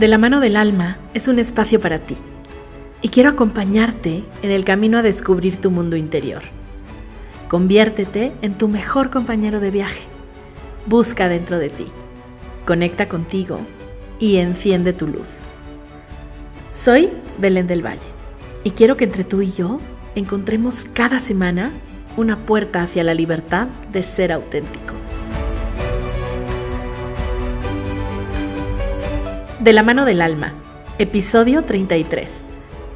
De la mano del alma es un espacio para ti y quiero acompañarte en el camino a descubrir tu mundo interior. Conviértete en tu mejor compañero de viaje. Busca dentro de ti, conecta contigo y enciende tu luz. Soy Belén del Valle y quiero que entre tú y yo encontremos cada semana una puerta hacia la libertad de ser auténtico. De la mano del alma, episodio 33.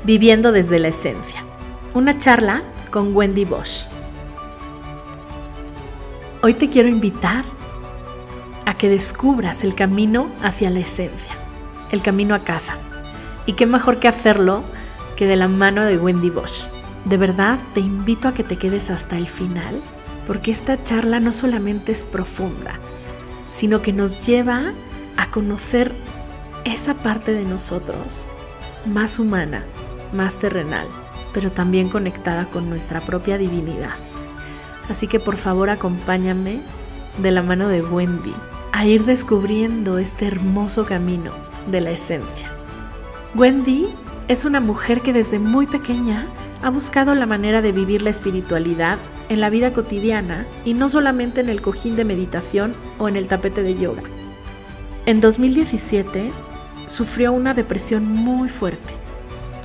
Viviendo desde la esencia. Una charla con Wendy Bosch. Hoy te quiero invitar a que descubras el camino hacia la esencia, el camino a casa. Y qué mejor que hacerlo que de la mano de Wendy Bosch. De verdad te invito a que te quedes hasta el final, porque esta charla no solamente es profunda, sino que nos lleva a conocer esa parte de nosotros más humana, más terrenal, pero también conectada con nuestra propia divinidad. Así que por favor acompáñame de la mano de Wendy a ir descubriendo este hermoso camino de la esencia. Wendy es una mujer que desde muy pequeña ha buscado la manera de vivir la espiritualidad en la vida cotidiana y no solamente en el cojín de meditación o en el tapete de yoga. En 2017 sufrió una depresión muy fuerte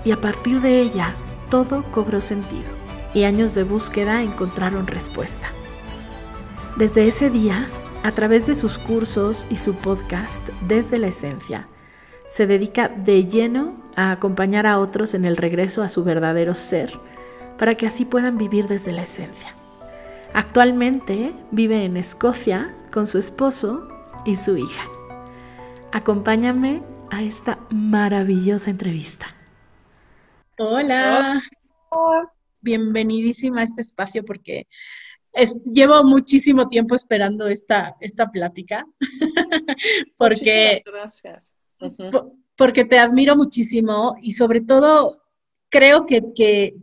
y a partir de ella todo cobró sentido y años de búsqueda encontraron respuesta. Desde ese día, a través de sus cursos y su podcast Desde la Esencia, se dedica de lleno a acompañar a otros en el regreso a su verdadero ser, para que así puedan vivir desde la esencia. Actualmente vive en Escocia con su esposo y su hija. Acompáñame a esta maravillosa entrevista. Hola. Bienvenidísima a este espacio porque llevo muchísimo tiempo esperando esta, esta plática. porque, gracias. porque te admiro muchísimo y sobre todo creo que, que,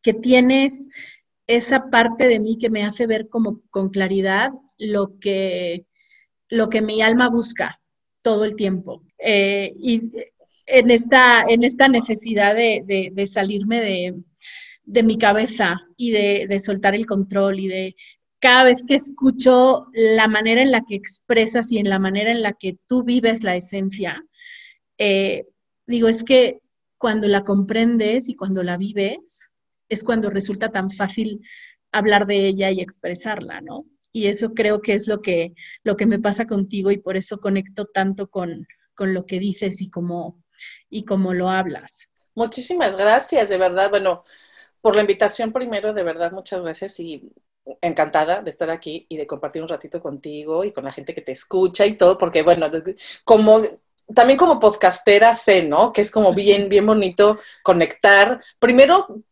que tienes esa parte de mí que me hace ver como con claridad lo que, lo que mi alma busca todo el tiempo. Eh, y en esta, en esta necesidad de, salirme de, mi cabeza y de, soltar el control y de cada vez que escucho la manera en la que expresas y en la manera en la que tú vives la esencia, eh, digo, es que cuando la comprendes y cuando la vives, es cuando resulta tan fácil hablar de ella y expresarla, ¿no? Y eso creo que es lo que, lo que me pasa contigo y por eso conecto tanto con, con lo que dices y cómo, y cómo lo hablas. Muchísimas gracias, de verdad. Bueno, por la invitación primero, de verdad, muchas gracias y encantada de estar aquí y de compartir un ratito contigo y con la gente que te escucha y todo, porque bueno, como también como podcastera sé, ¿no? Que es como bien, bien bonito conectar, primero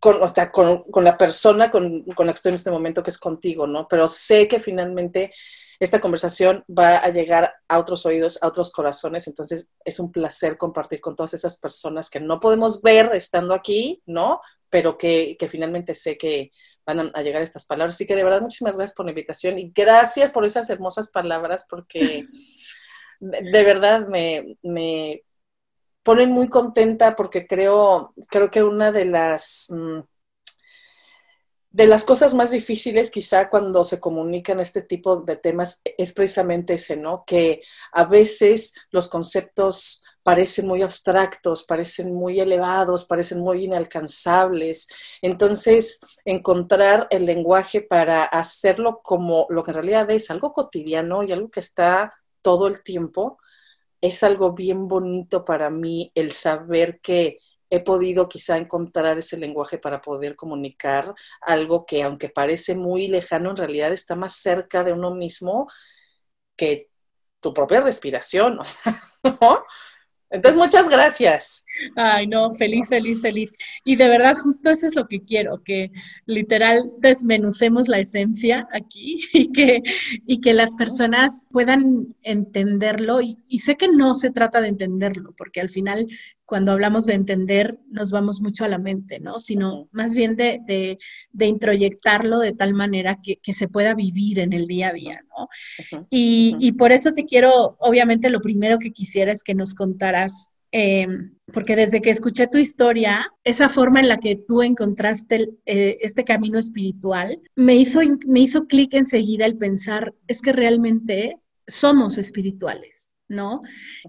con, o sea, con, con la persona con, con, la que estoy en este momento, que es contigo, ¿no? Pero sé que finalmente esta conversación va a llegar a otros oídos, a otros corazones. Entonces es un placer compartir con todas esas personas que no podemos ver estando aquí, ¿no? Pero que, que finalmente sé que van a, llegar estas palabras. Así que de verdad, muchísimas gracias por la invitación y gracias por esas hermosas palabras porque de, verdad me, me, ponen muy contenta porque creo, creo que una de las... Mm, de las cosas más difíciles quizá cuando se comunican este tipo de temas es precisamente ese, ¿no? Que a veces los conceptos parecen muy abstractos, parecen muy elevados, parecen muy inalcanzables. Entonces, encontrar el lenguaje para hacerlo como lo que en realidad es algo cotidiano y algo que está todo el tiempo, es algo bien bonito para mí el saber que he podido quizá encontrar ese lenguaje para poder comunicar algo que aunque parece muy lejano, en realidad está más cerca de uno mismo que tu propia respiración. ¿no? Entonces, muchas gracias. Ay, no, feliz, feliz, feliz. Y de verdad, justo eso es lo que quiero, que literal desmenucemos la esencia aquí y que, y que las personas puedan entenderlo. Y, y sé que no se trata de entenderlo, porque al final cuando hablamos de entender, nos vamos mucho a la mente, ¿no? Sino más bien de, de, introyectarlo de tal manera que, que, se pueda vivir en el día a día, ¿no? y, y, por eso te quiero, obviamente lo primero que quisiera es que nos contaras Em, porque desde que escuché tu historia, esa forma en la que tú encontraste eh, este camino espiritual, me hizo, me hizo clic enseguida el pensar, es que realmente somos espirituales, ¿no?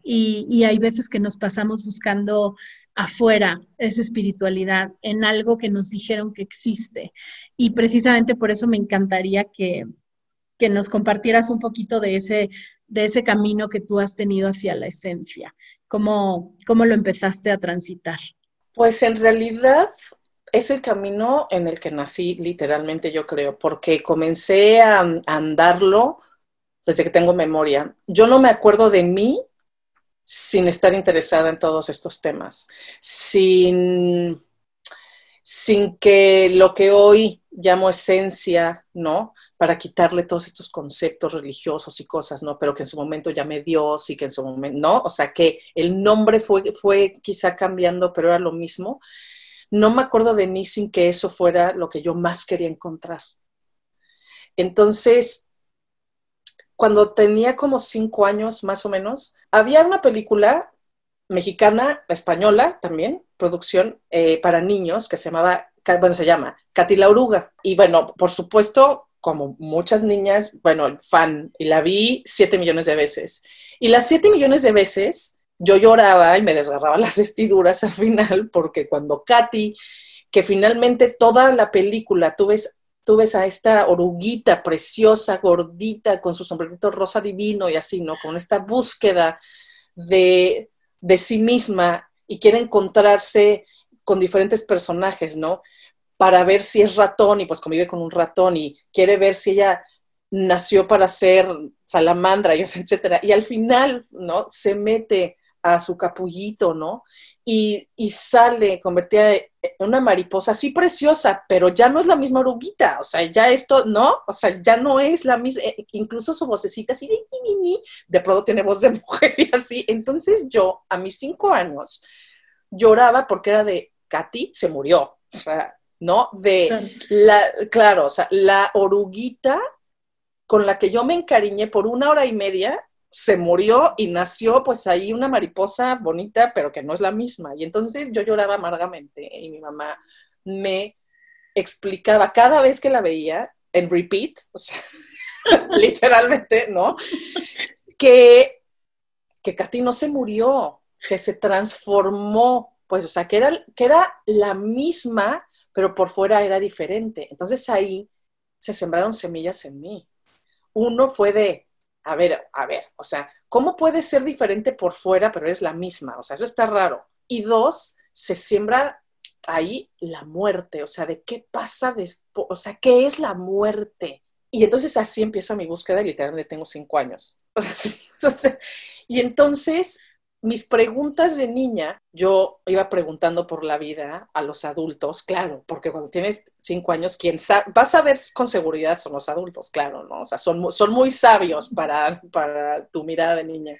Y, y hay veces que nos pasamos buscando afuera esa espiritualidad, en algo que nos dijeron que existe. Y precisamente por eso me encantaría que, que nos compartieras un poquito de ese, de ese camino que tú has tenido hacia la esencia. ¿Cómo, cómo lo empezaste a transitar? Pues en realidad es el camino en el que nací literalmente, yo creo, porque comencé a, andarlo desde que tengo memoria. Yo no me acuerdo de mí sin estar interesada en todos estos temas, sin, sin que lo que hoy llamo esencia, ¿no? para quitarle todos estos conceptos religiosos y cosas, ¿no? Pero que en su momento llamé Dios y que en su momento, ¿no? O sea, que el nombre fue, fue quizá cambiando, pero era lo mismo. No me acuerdo de mí sin que eso fuera lo que yo más quería encontrar. Entonces, cuando tenía como cinco años más o menos, había una película mexicana, española también, producción eh, para niños que se llamaba, bueno, se llama Katy la Oruga. Y bueno, por supuesto, como muchas niñas, bueno, fan, y la vi siete millones de veces. Y las siete millones de veces yo lloraba y me desgarraba las vestiduras al final, porque cuando Katy, que finalmente toda la película, tú ves, tú ves a esta oruguita preciosa, gordita, con su sombrerito rosa divino y así, ¿no? Con esta búsqueda de, de sí misma y quiere encontrarse con diferentes personajes, ¿no? para ver si es ratón y pues convive con un ratón y quiere ver si ella nació para ser salamandra y etcétera. Y al final, ¿no? Se mete a su capullito, ¿no? Y, sale convertida en una mariposa así preciosa, pero ya no es la misma oruguita, o sea, ya esto, ¿no? O sea, ya no es la misma, eh, incluso su vocecita así de, de pronto tiene voz de mujer y así. Entonces yo, a mis cinco años, lloraba porque era de, Katy se murió, o sea, ¿no? De la, claro, o sea, la oruguita con la que yo me encariñé por una hora y media, se murió y nació pues ahí una mariposa bonita, pero que no es la misma. Y entonces yo lloraba amargamente y mi mamá me explicaba cada vez que la veía en repeat, o sea, literalmente, ¿no? Que, que Katy no se murió, que se transformó, pues, o sea, que era, que era la misma pero por fuera era diferente. Entonces ahí se sembraron semillas en mí. Uno fue de, a ver, a ver, o sea, ¿cómo puede ser diferente por fuera, pero es la misma? O sea, eso está raro. Y dos, se siembra ahí la muerte, o sea, de qué pasa después, o sea, ¿qué es la muerte? Y entonces así empieza mi búsqueda, literalmente tengo cinco años. y entonces mis preguntas de niña, yo iba preguntando por la vida a los adultos, claro, porque cuando tienes cinco años, ¿quién sabe? Vas a ver con seguridad son los adultos, claro, ¿no? O sea, son, son muy sabios para, para tu mirada de niña.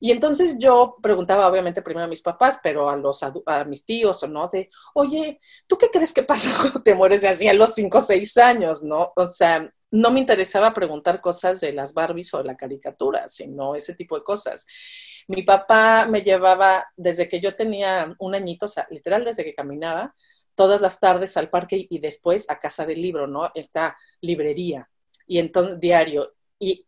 Y entonces yo preguntaba, obviamente, primero a mis papás, pero a, los, a mis tíos, ¿o no? De, oye, ¿tú qué crees que pasa cuando te mueres así a los cinco o seis años, no? O sea, no me interesaba preguntar cosas de las Barbies o de la caricatura, sino ese tipo de cosas. Mi papá me llevaba desde que yo tenía un añito, o sea, literal desde que caminaba, todas las tardes al parque y después a casa del libro, ¿no? Esta librería y entonces diario. Y,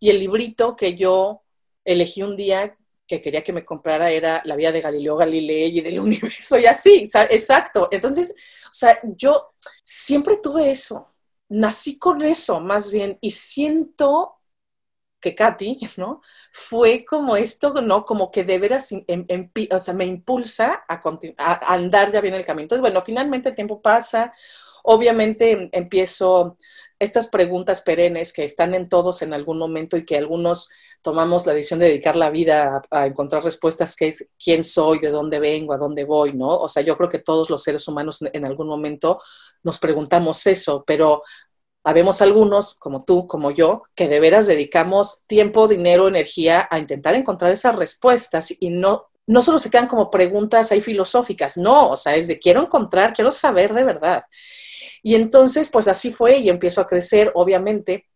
y el librito que yo elegí un día que quería que me comprara era La vida de Galileo Galilei y del universo y así, exacto. Entonces, o sea, yo siempre tuve eso, nací con eso más bien y siento que Katy, ¿no? Fue como esto, ¿no? Como que de veras, o sea, me impulsa a, a, andar ya bien el camino. Entonces, bueno, finalmente el tiempo pasa, obviamente empiezo estas preguntas perennes que están en todos en algún momento y que algunos tomamos la decisión de dedicar la vida a, encontrar respuestas que es quién soy, de dónde vengo, a dónde voy, ¿no? O sea, yo creo que todos los seres humanos en algún momento nos preguntamos eso, pero Habemos algunos, como tú, como yo, que de veras dedicamos tiempo, dinero, energía a intentar encontrar esas respuestas y no no solo se quedan como preguntas ahí filosóficas, no, o sea, es de quiero encontrar, quiero saber de verdad. Y entonces, pues así fue y empiezo a crecer, obviamente,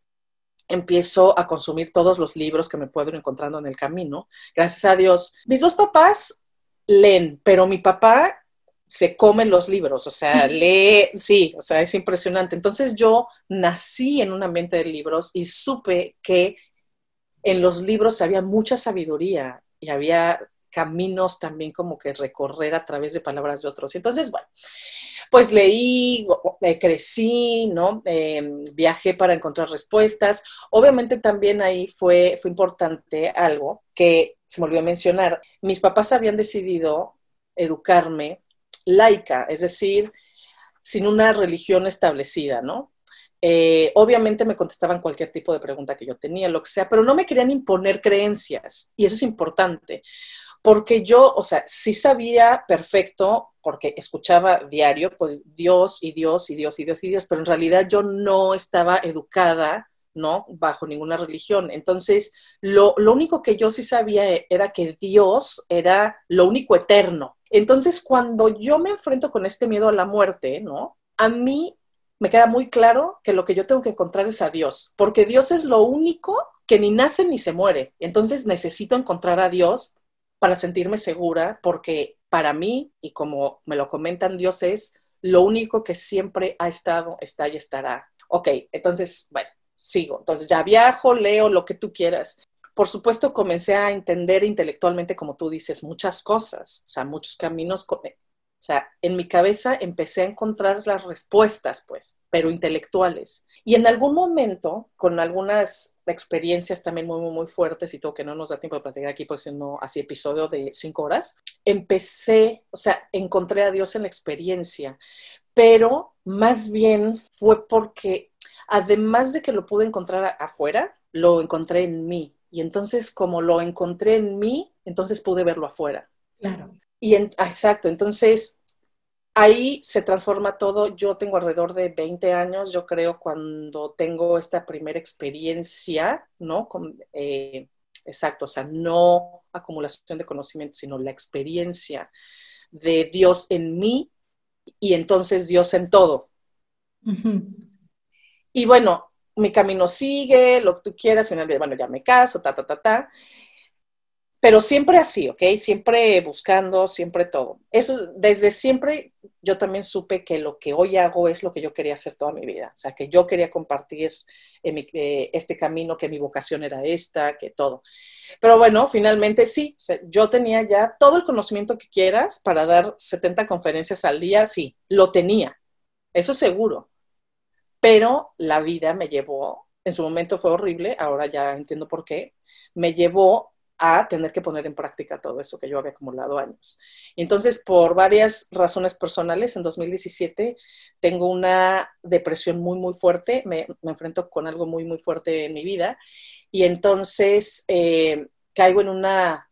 empiezo a consumir todos los libros que me puedo ir encontrando en el camino. Gracias a Dios. Mis dos papás leen, pero mi papá se come los libros, o sea, lee, sí, o sea, es impresionante. Entonces yo nací en un ambiente de libros y supe que en los libros había mucha sabiduría y había caminos también como que recorrer a través de palabras de otros. Entonces, bueno, pues leí, eh, crecí, ¿no? Em, viajé para encontrar respuestas. Obviamente también ahí fue, fue importante algo que se me olvidó mencionar. Mis papás habían decidido educarme laica, es decir, sin una religión establecida, ¿no? Eh, obviamente me contestaban cualquier tipo de pregunta que yo tenía, lo que sea, pero no me querían imponer creencias, y eso es importante, porque yo, o sea, sí sabía perfecto, porque escuchaba diario, pues Dios y Dios y Dios y Dios y Dios, pero en realidad yo no estaba educada, ¿no? Bajo ninguna religión. Entonces, lo, lo único que yo sí sabía era que Dios era lo único eterno. Entonces, cuando yo me enfrento con este miedo a la muerte, ¿no? A mí me queda muy claro que lo que yo tengo que encontrar es a Dios, porque Dios es lo único que ni nace ni se muere. Entonces necesito encontrar a Dios para sentirme segura, porque para mí, y como me lo comentan, Dios es lo único que siempre ha estado, está y estará. Ok, entonces, bueno, sigo. Entonces ya viajo, leo lo que tú quieras. Por supuesto, comencé a entender intelectualmente, como tú dices, muchas cosas, o sea, muchos caminos o sea, en mi cabeza empecé a encontrar las respuestas, pues, pero intelectuales. Y en algún momento, con algunas experiencias también muy, muy, fuertes y todo que no nos da tiempo de platicar aquí porque si no, así episodio de cinco horas, empecé, o sea, encontré a Dios en la experiencia, pero más bien fue porque, además de que lo pude encontrar afuera, lo encontré en mí. Y entonces, como lo encontré en mí, entonces pude verlo afuera. Claro. Y ah, exacto, entonces ahí se transforma todo. Yo tengo alrededor de 20 años, yo creo, cuando tengo esta primera experiencia, ¿no? Con, eh, exacto, o sea, no acumulación de conocimiento, sino la experiencia de Dios en mí y entonces Dios en todo. Y bueno, mi camino sigue, lo que tú quieras, finalmente, bueno, ya me caso, ta, ta, ta, ta pero siempre así, ¿ok? Siempre buscando, siempre todo. Eso, desde siempre yo también supe que lo que hoy hago es lo que yo quería hacer toda mi vida. O sea, que yo quería compartir eh, este camino, que mi vocación era esta, que todo. Pero bueno, finalmente sí, yo tenía ya todo el conocimiento que quieras para dar 70 conferencias al día, sí, lo tenía. Eso seguro. Pero la vida me llevó, en su momento fue horrible, ahora ya entiendo por qué, me llevó a tener que poner en práctica todo eso que yo había acumulado años. Entonces, por varias razones personales, en 2017 tengo una depresión muy, muy fuerte, me, enfrento con algo muy, muy fuerte en mi vida y entonces eh, caigo en una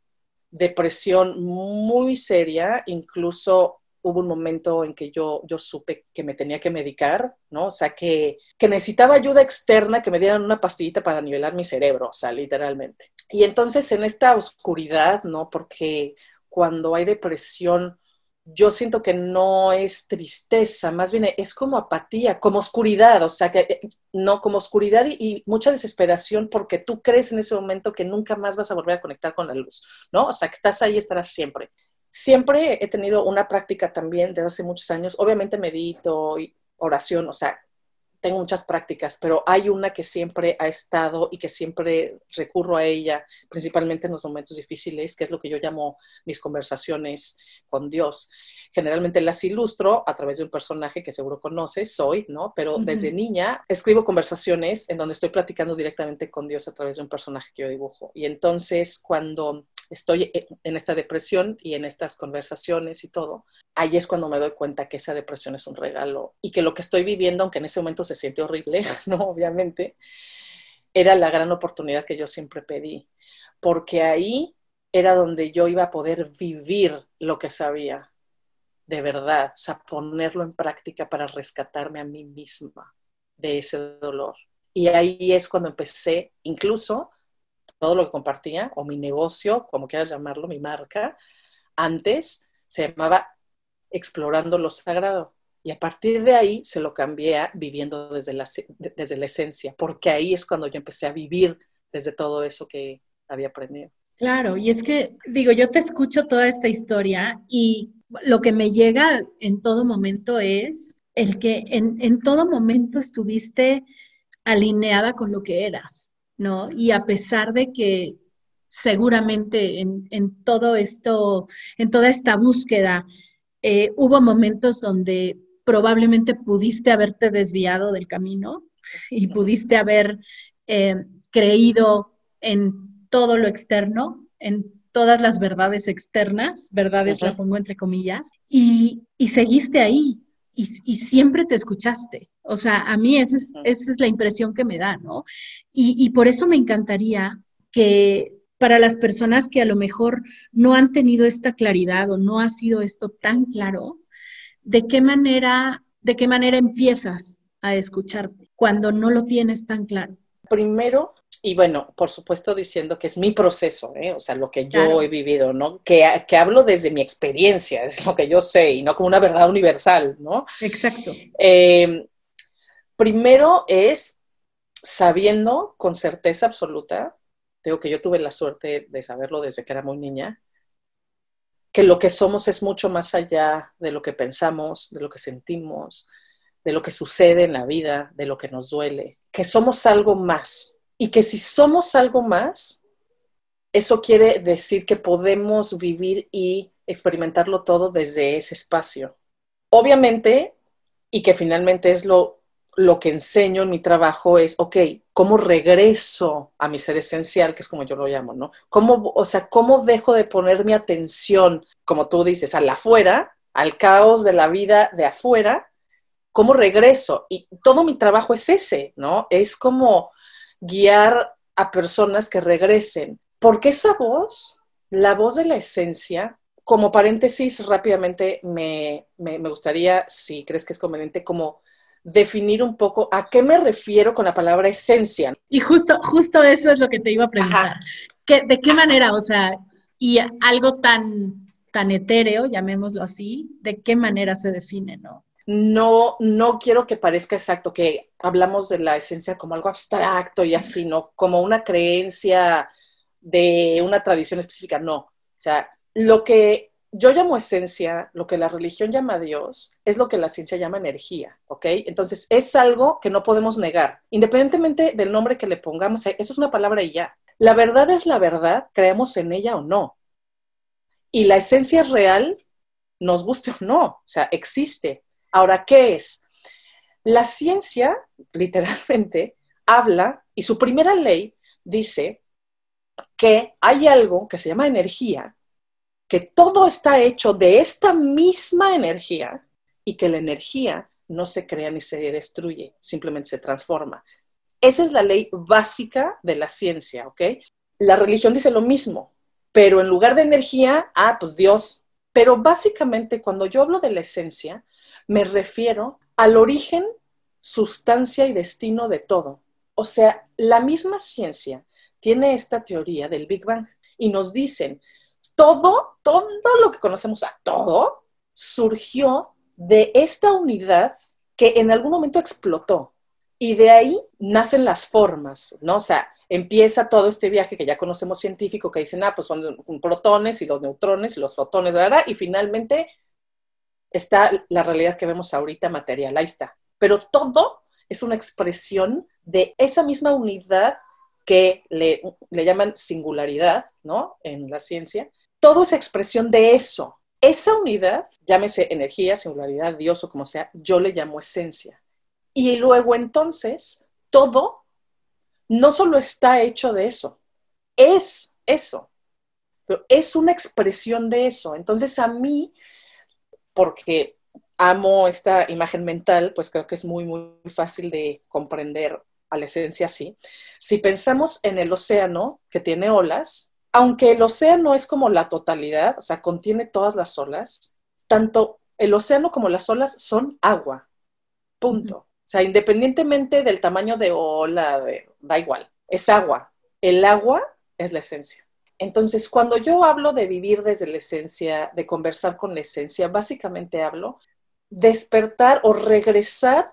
depresión muy seria, incluso hubo un momento en que yo, yo supe que me tenía que medicar, ¿no? O sea, que, que necesitaba ayuda externa, que me dieran una pastillita para nivelar mi cerebro, o sea, literalmente. Y entonces en esta oscuridad, ¿no? Porque cuando hay depresión, yo siento que no es tristeza, más bien es como apatía, como oscuridad, o sea, que eh, no, como oscuridad y, mucha desesperación porque tú crees en ese momento que nunca más vas a volver a conectar con la luz, ¿no? O sea, que estás ahí, estarás siempre siempre he tenido una práctica también desde hace muchos años. Obviamente medito y oración, o sea, tengo muchas prácticas, pero hay una que siempre ha estado y que siempre recurro a ella, principalmente en los momentos difíciles, que es lo que yo llamo mis conversaciones con Dios. Generalmente las ilustro a través de un personaje que seguro conoces, soy, ¿no? Pero desde niña escribo conversaciones en donde estoy platicando directamente con Dios a través de un personaje que yo dibujo. Y entonces cuando estoy en esta depresión y en estas conversaciones y todo, ahí es cuando me doy cuenta que esa depresión es un regalo y que lo que estoy viviendo, aunque en ese momento se siente horrible, ¿no? Obviamente, era la gran oportunidad que yo siempre pedí, porque ahí era donde yo iba a poder vivir lo que sabía de verdad, o sea, ponerlo en práctica para rescatarme a mí misma de ese dolor. Y ahí es cuando empecé, incluso todo lo que compartía, o mi negocio, como quieras llamarlo, mi marca, Antes se llamaba Explorando lo Sagrado. Y a partir de ahí se lo cambié a viviendo desde la, desde la esencia, porque ahí es cuando yo empecé a vivir desde todo eso que había aprendido. Claro, y es que, digo, yo te escucho toda esta historia y lo que me llega en todo momento es el que en, en todo momento estuviste alineada con lo que eras, ¿no? Y a pesar de que seguramente en, en todo esto, en toda esta búsqueda, eh, hubo momentos donde probablemente pudiste haberte desviado del camino y pudiste haber eh, creído en todo lo externo, en todas las verdades externas, verdades la pongo entre comillas, y, seguiste ahí y, siempre te escuchaste. O sea, a mí eso es, esa es la impresión que me da, ¿no? Y, y por eso me encantaría que para las personas que a lo mejor no han tenido esta claridad o no ha sido esto tan claro, ¿de qué manera, de qué manera empiezas a escucharte cuando no lo tienes tan claro? Primero, y bueno, por supuesto diciendo que es mi proceso, ¿eh? o sea, lo que yo he vivido, ¿no? Que, que, hablo desde mi experiencia, es lo que yo sé, y no como una verdad universal, ¿no? Exacto. Eh, primero es sabiendo con certeza absoluta, digo que yo tuve la suerte de saberlo desde que era muy niña, que lo que somos es mucho más allá de lo que pensamos, de lo que sentimos, de lo que sucede en la vida, de lo que nos duele, que somos algo más y que si somos algo más, eso quiere decir que podemos vivir y experimentarlo todo desde ese espacio. Obviamente, y que finalmente es lo, lo que enseño en mi trabajo, es, ok, ¿cómo regreso a mi ser esencial, que es como yo lo llamo, ¿no? ¿Cómo, o sea, cómo dejo de poner mi atención, como tú dices, al afuera, al caos de la vida de afuera? ¿Cómo regreso? Y todo mi trabajo es ese, ¿no? Es como guiar a personas que regresen, porque esa voz, la voz de la esencia, como paréntesis rápidamente, me, me, me gustaría, si crees que es conveniente, como definir un poco a qué me refiero con la palabra esencia. Y justo, justo eso es lo que te iba a preguntar. ¿De qué manera, o sea, y algo tan, tan etéreo, llamémoslo así, de qué manera se define, no? No, no quiero que parezca exacto que hablamos de la esencia como algo abstracto y así, ¿no? Como una creencia de una tradición específica, no. O sea, lo que yo llamo esencia, lo que la religión llama Dios, es lo que la ciencia llama energía, ¿ok? Entonces, es algo que no podemos negar, independientemente del nombre que le pongamos, eso es una palabra y ya. La verdad es la verdad, creemos en ella o no. Y la esencia es real, nos guste o no, o sea, existe. Ahora, ¿qué es? La ciencia, literalmente, habla, y su primera ley dice que hay algo que se llama energía, que todo está hecho de esta misma energía y que la energía no se crea ni se destruye, simplemente se transforma. Esa es la ley básica de la ciencia, ¿ok? La religión dice lo mismo, pero en lugar de energía, ah, pues Dios. Pero básicamente cuando yo hablo de la esencia, me refiero al origen, sustancia y destino de todo. O sea, la misma ciencia tiene esta teoría del Big Bang y nos dicen todo, todo lo que conocemos a todo, surgió de esta unidad que en algún momento explotó. Y de ahí nacen las formas, ¿no? O sea, empieza todo este viaje que ya conocemos científico, que dicen, ah, pues son protones y los neutrones y los fotones, ¿verdad? Y finalmente está la realidad que vemos ahorita material, ahí está. Pero todo es una expresión de esa misma unidad que le, le llaman singularidad, ¿no? En la ciencia, todo es expresión de eso. Esa unidad, llámese energía, singularidad, Dios o como sea, yo le llamo esencia. Y luego entonces, todo no solo está hecho de eso, es eso, pero es una expresión de eso. Entonces a mí, porque amo esta imagen mental, pues creo que es muy, muy fácil de comprender a la esencia así. Si pensamos en el océano que tiene olas, aunque el océano es como la totalidad, o sea, contiene todas las olas, tanto el océano como las olas son agua. Punto. O sea, independientemente del tamaño de ola, da igual, es agua. El agua es la esencia. Entonces, cuando yo hablo de vivir desde la esencia, de conversar con la esencia, básicamente hablo despertar o regresar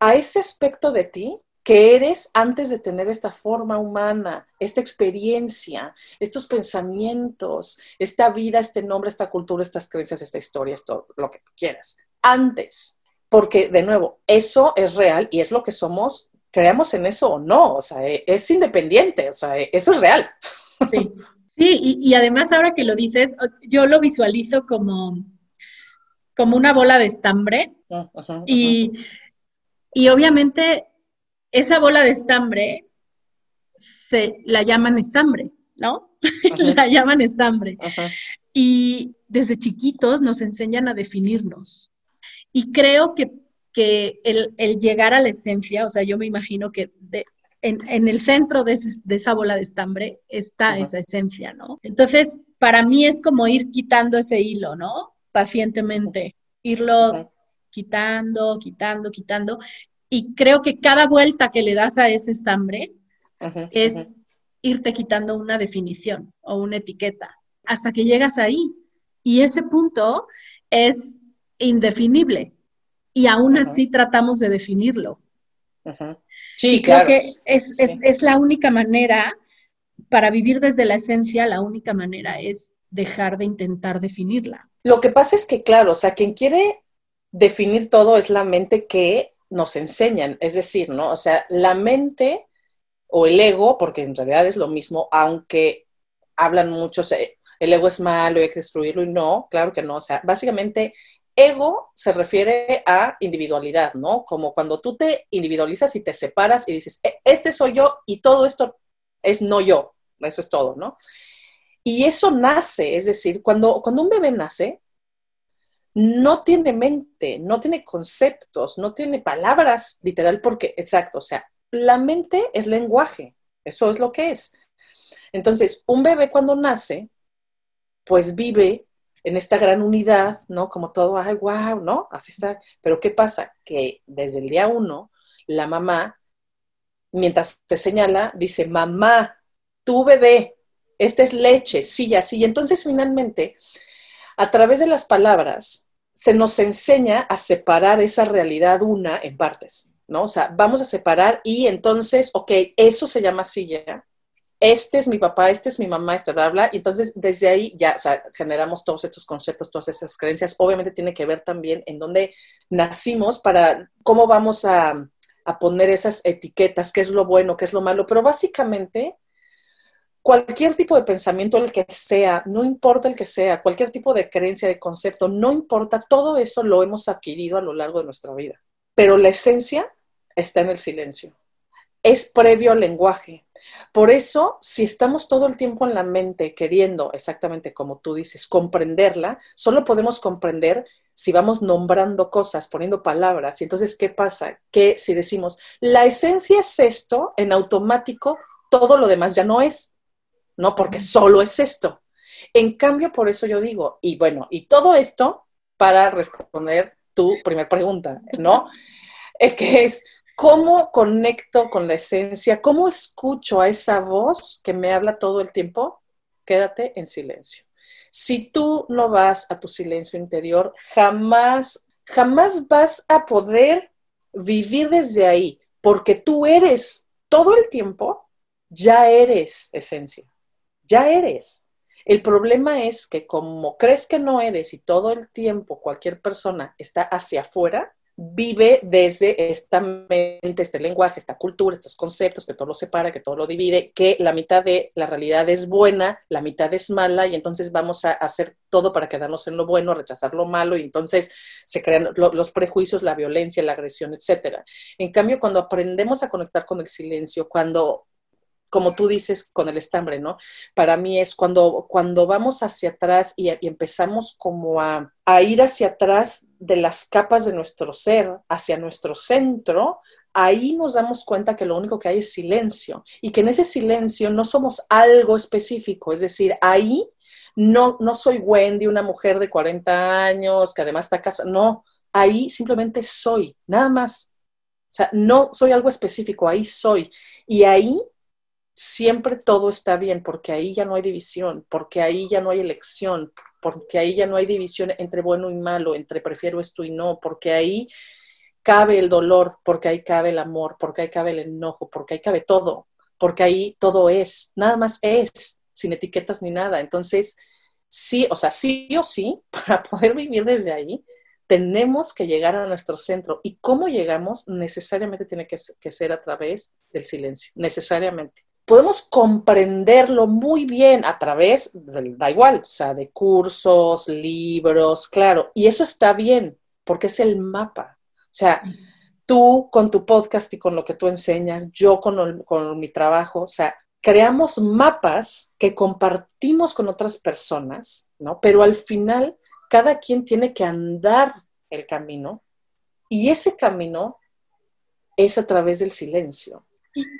a ese aspecto de ti que eres antes de tener esta forma humana, esta experiencia, estos pensamientos, esta vida, este nombre, esta cultura, estas creencias, esta historia, esto, lo que quieras. Antes, porque de nuevo, eso es real y es lo que somos, creamos en eso o no, o sea, es independiente, o sea, eso es real. Sí, sí y, además ahora que lo dices, yo lo visualizo como, como una bola de estambre y, y obviamente esa bola de estambre se la llaman estambre, ¿no? la llaman estambre. Y desde chiquitos nos enseñan a definirnos. Y creo que, el, llegar a la esencia, o sea, yo me imagino que en, el centro de, esa bola de estambre está esa esencia, ¿no? Entonces, para mí es como ir quitando ese hilo, ¿no? Pacientemente, irlo quitando, quitando, quitando. Y creo que cada vuelta que le das a ese estambre es irte quitando una definición o una etiqueta hasta que llegas ahí. Y ese punto es indefinible. Y aún así tratamos de definirlo. Sí, claro. Creo que es, es la única manera, para vivir desde la esencia, la única manera es dejar de intentar definirla. Lo que pasa es que, claro, o sea, quien quiere definir todo es la mente que nos enseñan. Es decir, ¿no? O sea, la mente o el ego, porque en realidad es lo mismo, aunque hablan muchos, el ego es malo y hay que destruirlo y no, claro que no. O sea, básicamente ego se refiere a individualidad, ¿no? Como cuando tú te individualizas y te separas y dices, e, este soy yo y todo esto es no yo. Eso es todo, ¿no? Y eso nace, es decir, cuando, cuando un bebé nace, no tiene mente, no tiene conceptos, no tiene palabras, literal, porque, exacto, o sea, la mente es lenguaje, eso es lo que es. Entonces, un bebé cuando nace, pues vive en esta gran unidad, ¿no? Como todo, ay, wow, ¿no? Así está. Pero ¿qué pasa? Que desde el día uno, la mamá, mientras se señala, dice, mamá, tu bebé, esta es leche, sí, así. Y entonces finalmente, a través de las palabras, se nos enseña a separar esa realidad una en partes, ¿no? O sea, vamos a separar y entonces, ok, eso se llama silla, este es mi papá, este es mi mamá, este bla, bla, y entonces desde ahí ya, generamos todos estos conceptos, todas esas creencias. Obviamente tiene que ver también en dónde nacimos para cómo vamos a, a poner esas etiquetas, qué es lo bueno, qué es lo malo, pero básicamente cualquier tipo de pensamiento, el que sea, no importa el que sea, cualquier tipo de creencia, de concepto, no importa, todo eso lo hemos adquirido a lo largo de nuestra vida. Pero la esencia está en el silencio. Es previo al lenguaje. Por eso, si estamos todo el tiempo en la mente queriendo, exactamente como tú dices, comprenderla, solo podemos comprender si vamos nombrando cosas, poniendo palabras. Y entonces, ¿qué pasa? Que si decimos, la esencia es esto, en automático, todo lo demás ya no es ¿no? Porque solo es esto. En cambio, por eso yo digo, y bueno, y todo esto para responder tu primera pregunta, ¿no? El que es, ¿cómo conecto con la esencia? ¿Cómo escucho a esa voz que me habla todo el tiempo? Quédate en silencio. Si tú no vas a tu silencio interior, jamás, jamás vas a poder vivir desde ahí, porque tú eres todo el tiempo, ya eres esencia ya eres. El problema es que como crees que no eres y todo el tiempo cualquier persona está hacia afuera, vive desde esta mente, este lenguaje, esta cultura, estos conceptos, que todo lo separa, que todo lo divide, que la mitad de la realidad es buena, la mitad es mala, y entonces vamos a hacer todo para quedarnos en lo bueno, rechazar lo malo, y entonces se crean los prejuicios, la violencia, la agresión, etc. En cambio, cuando aprendemos a conectar con el silencio, cuando como tú dices con el estambre, ¿no? Para mí es cuando, cuando vamos hacia atrás y, empezamos como a, a, ir hacia atrás de las capas de nuestro ser, hacia nuestro centro, ahí nos damos cuenta que lo único que hay es silencio y que en ese silencio no somos algo específico, es decir, ahí no, no soy Wendy, una mujer de 40 años que además está casada, no, ahí simplemente soy, nada más. O sea, no soy algo específico, ahí soy. Y ahí siempre todo está bien, porque ahí ya no hay división, porque ahí ya no hay elección, porque ahí ya no hay división entre bueno y malo, entre prefiero esto y no, porque ahí cabe el dolor, porque ahí cabe el amor, porque ahí cabe el enojo, porque ahí cabe todo, porque ahí todo es, nada más es, sin etiquetas ni nada. Entonces, sí, o sea, sí o sí, para poder vivir desde ahí, tenemos que llegar a nuestro centro. ¿Y cómo llegamos? Necesariamente tiene que, ser a través del silencio, necesariamente. Podemos comprenderlo muy bien a través, da igual, o sea, de cursos, libros, claro, y eso está bien, porque es el mapa. O sea, tú con tu podcast y con lo que tú enseñas, yo con, con mi trabajo, o sea, creamos mapas que compartimos con otras personas, ¿no? Pero al final cada quien tiene que andar el camino y ese camino es a través del silencio.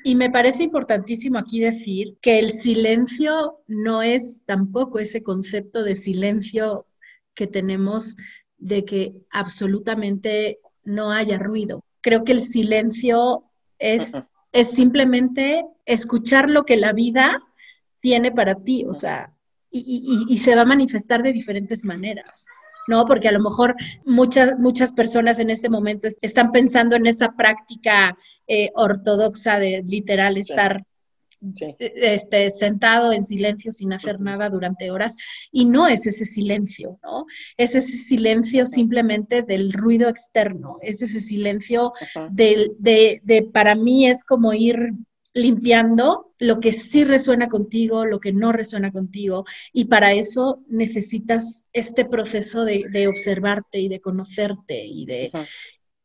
Y, me parece importantísimo aquí decir que el silencio no es tampoco ese concepto de silencio que tenemos de que absolutamente no haya ruido. Creo que el silencio es, es simplemente escuchar lo que la vida tiene para ti, o sea, y, se va a manifestar de diferentes maneras. ¿No? Porque a lo mejor muchas, muchas personas en este momento están pensando en esa práctica eh, ortodoxa de literal estar e, Este, sentado en silencio sin hacer nada durante horas. Y no es ese silencio, ¿no? Es ese silencio simplemente del ruido externo, es ese silencio de, de, para mí es como ir limpiando lo que sí resuena contigo, lo que no resuena contigo. Y para eso necesitas este proceso de, observarte y de conocerte y de,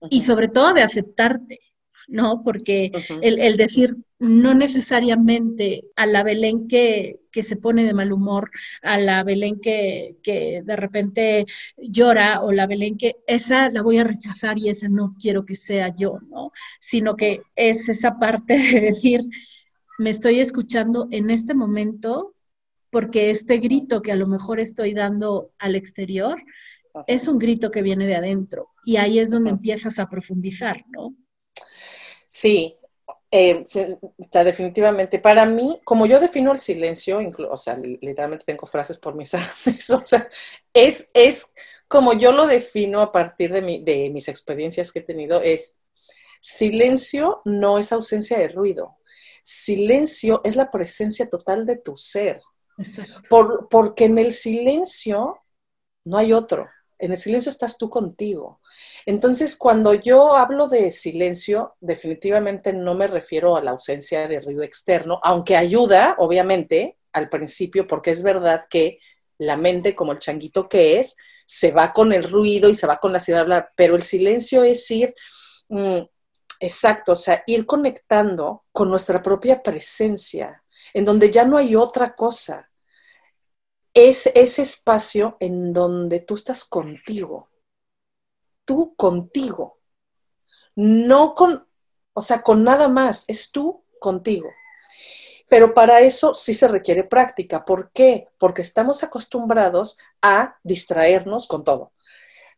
y sobre todo de aceptarte. ¿No? Porque el, decir no necesariamente a la Belén que, se pone de mal humor, a la Belén que, que, de repente llora o la Belén que esa la voy a rechazar y esa no quiero que sea yo, ¿no? Sino que es esa parte de decir, me estoy escuchando en este momento porque este grito que a lo mejor estoy dando al exterior es un grito que viene de adentro y ahí es donde empiezas a profundizar, ¿no? Sí, eh, o sea, definitivamente. Para mí, como yo defino el silencio, o sea, literalmente tengo frases por mis artes, o sea, es, es como yo lo defino a partir de, mi, de mis experiencias que he tenido, es silencio no es ausencia de ruido. Silencio es la presencia total de tu ser. Por, porque en el silencio no hay otro en el silencio estás tú contigo. Entonces, cuando yo hablo de silencio, definitivamente no me refiero a la ausencia de ruido externo, aunque ayuda, obviamente, al principio, porque es verdad que la mente, como el changuito que es, se va con el ruido y se va con la ciudad hablar, pero el silencio es ir, mm, exacto, o sea, ir conectando con nuestra propia presencia, en donde ya no hay otra cosa es ese espacio en donde tú estás contigo, tú contigo, no con, o sea, con nada más, es tú contigo. Pero para eso sí se requiere práctica. ¿Por qué? Porque estamos acostumbrados a distraernos con todo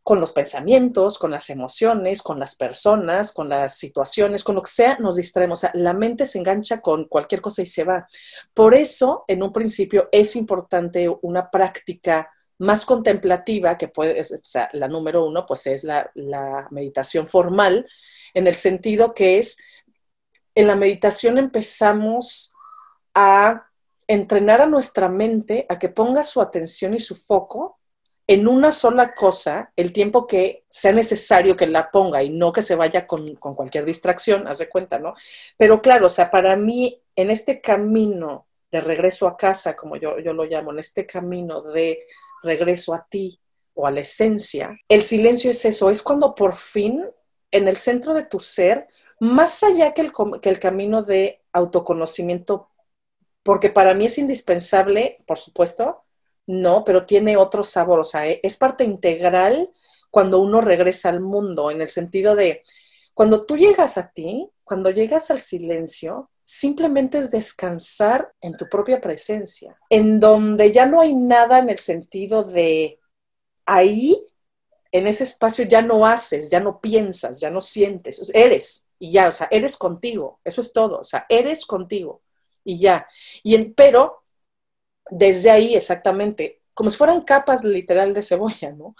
con los pensamientos, con las emociones, con las personas, con las situaciones, con lo que sea, nos distraemos. La mente se engancha con cualquier cosa y se va. Por eso, en un principio, es importante una práctica más contemplativa, que puede, o sea, la número uno, pues es la meditación formal, en el sentido que es, en la meditación empezamos a entrenar a nuestra mente a que ponga su atención y su foco en una sola cosa el tiempo que sea necesario que la ponga y no que se vaya con, cualquier distracción, haz de cuenta, ¿no? Pero claro, o sea, para mí, en este camino de regreso a casa, como yo, yo lo llamo, en este camino de regreso a ti o a la esencia, el silencio es eso, es cuando por fin en el centro de tu ser, más allá que el, que el camino de autoconocimiento, porque para mí es indispensable, por supuesto, no, pero tiene otro sabor, o sea, es parte integral cuando uno regresa al mundo, en el sentido de, cuando tú llegas a ti, cuando llegas al silencio, simplemente es descansar en tu propia presencia, en donde ya no hay nada en el sentido de ahí, en ese espacio ya no haces, ya no piensas, ya no sientes, eres y ya, o sea, eres contigo, eso es todo, o sea, eres contigo. y ya. Y en, pero desde ahí exactamente, como si fueran capas literal de cebolla, ¿no?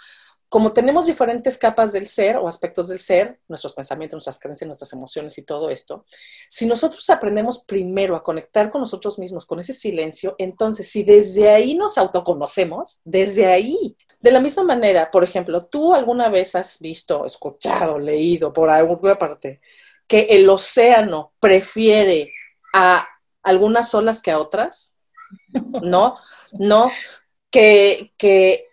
Como tenemos diferentes capas del ser o aspectos del ser, nuestros pensamientos, nuestras creencias, nuestras emociones y todo esto, si nosotros aprendemos primero a conectar con nosotros mismos, con ese silencio, entonces si desde ahí nos autoconocemos, desde ahí, de la misma manera, por ejemplo, tú alguna vez has visto, escuchado, leído por alguna parte que el océano prefiere a algunas olas que a otras, ¿no? No, que, que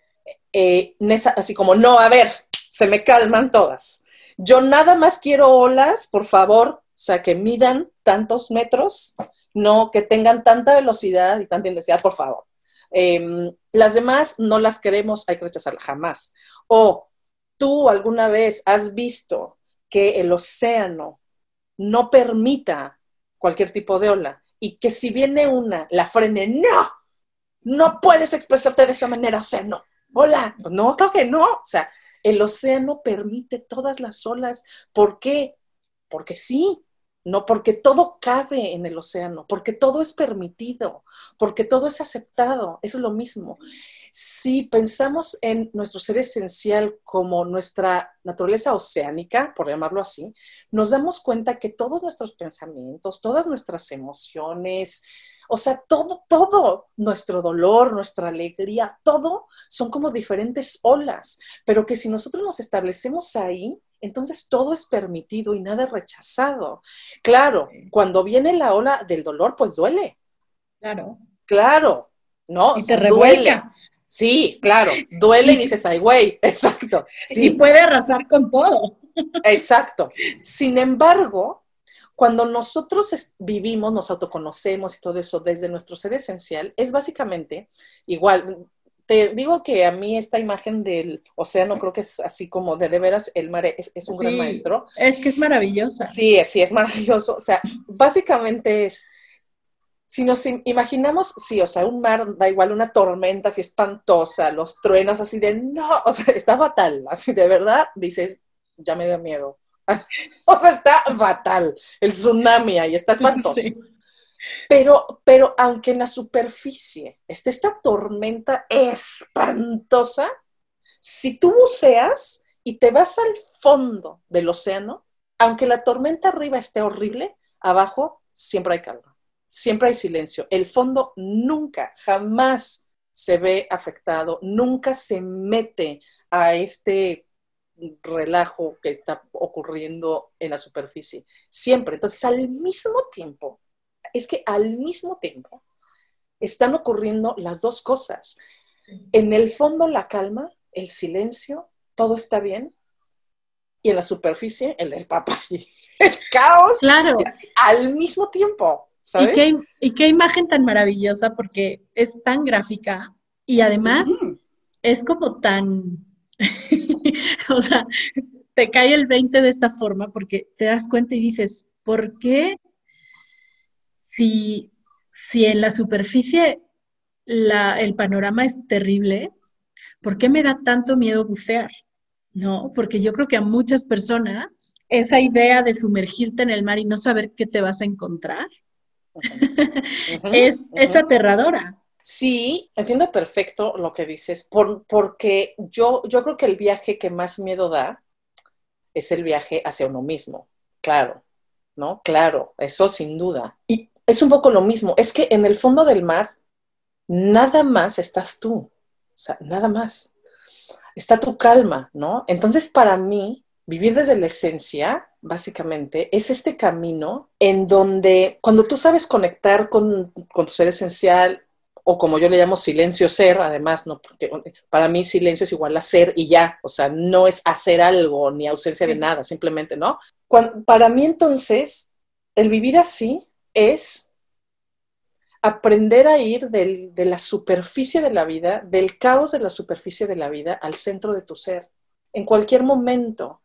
eh, así como, no, a ver, se me calman todas. Yo nada más quiero olas, por favor, o sea, que midan tantos metros, no que tengan tanta velocidad y tanta intensidad, por favor. Em, las demás no las queremos, hay que rechazarlas jamás. O tú alguna vez has visto que el océano no permita cualquier tipo de ola y que si viene una, la frene, no, no puedes expresarte de esa manera, océano. Hola, no, creo que no. O sea, el océano permite todas las olas. ¿Por qué? Porque sí, no porque todo cabe en el océano, porque todo es permitido, porque todo es aceptado. Es lo mismo. Si pensamos en nuestro ser esencial como nuestra naturaleza oceánica, por llamarlo así, nos damos cuenta que todos nuestros pensamientos, todas nuestras emociones, o sea, todo, todo, nuestro dolor, nuestra alegría, todo son como diferentes olas, pero que si nosotros nos establecemos ahí, entonces todo es permitido y nada es rechazado. Claro, cuando viene la ola del dolor, pues duele. Claro. Claro, ¿no? Y te revuelca. Sí, claro, duele y dices, ay, güey, exacto. Sí. Y puede arrasar con todo. Exacto. Sin embargo, cuando nosotros vivimos, nos autoconocemos y todo eso desde nuestro ser esencial, es básicamente igual. Te digo que a mí esta imagen del océano creo que es así como de de veras el mar es, un gran maestro. Es que es maravillosa. Sí, sí, es maravilloso. O sea, básicamente es si nos imaginamos, sí, o sea, un mar da igual, una tormenta así espantosa, los truenos así de no, o sea, está fatal, así de verdad, dices, ya me dio miedo. o sea, está fatal, el tsunami ahí está espantoso. Pero, pero aunque en la superficie esté esta tormenta espantosa, si tú buceas y te vas al fondo del océano, aunque la tormenta arriba esté horrible, abajo siempre hay calma siempre hay silencio. El fondo nunca, jamás se ve afectado, nunca se mete a este relajo que está ocurriendo en la superficie. Siempre. Entonces, al mismo tiempo, es que al mismo tiempo están ocurriendo las dos cosas. En el fondo, la calma, el silencio, todo está bien. Y en la superficie, el despapalle, el caos. Claro. Al mismo tiempo. ¿Y qué, imagen tan maravillosa porque es tan gráfica y además es como tan, o sea, te cae el 20 de esta forma porque te das cuenta y dices, ¿por qué si, si en la superficie el panorama es terrible, ¿por qué me da tanto miedo bucear? ¿no? Porque yo creo que a muchas personas esa idea de sumergirte en el mar y no saber qué te vas a encontrar es, es aterradora. Sí, entiendo perfecto lo que dices, por, porque yo, yo creo que el viaje que más miedo da es el viaje hacia uno mismo, claro, ¿no? Claro, eso sin duda. Y es un poco lo mismo, es que en el fondo del mar nada más estás tú, o sea, nada más. Está tu calma, ¿no? Entonces, para mí, vivir desde la esencia básicamente, es este camino en donde cuando tú sabes conectar con, tu ser esencial, o como yo le llamo silencio ser, además, ¿no? Porque para mí silencio es igual a ser y ya, o sea, no es hacer algo ni ausencia de nada, simplemente, ¿no? para mí entonces, el vivir así es aprender a ir de la superficie de la vida, del caos de la superficie de la vida al centro de tu ser, en cualquier momento.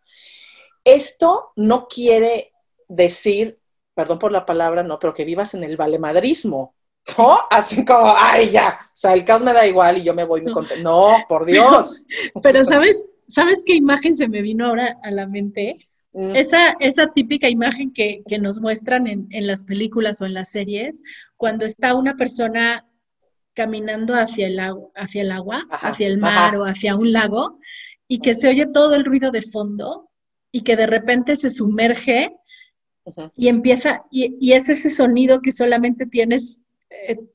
Esto no quiere decir, perdón por la palabra, no, pero que vivas en el valemadrismo, ¿no? Así como, ay, ya, o sea, el caos me da igual y yo me voy muy contento. No, por Dios. Pero, ¿sabes, ¿sabes qué imagen se me vino ahora a la mente? Esa, esa típica imagen que, nos muestran en, las películas o en las series, cuando está una persona caminando hacia el, agua, hacia, el agua, hacia el mar o hacia un lago, y que se oye todo el ruido de fondo y que de repente se sumerge y empieza, y, y, es ese sonido que solamente tienes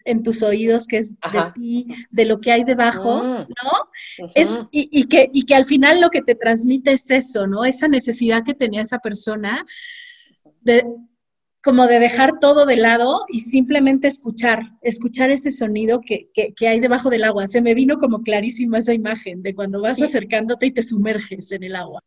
en tus oídos, que es de ti, de lo que hay debajo, mm. ¿no? es, y, que, y que al final lo que te transmite es eso, ¿no? Esa necesidad que tenía esa persona de como de dejar todo de lado y simplemente escuchar, escuchar ese sonido que, que, hay debajo del agua. Se me vino como clarísima esa imagen de cuando vas acercándote y te sumerges en el agua.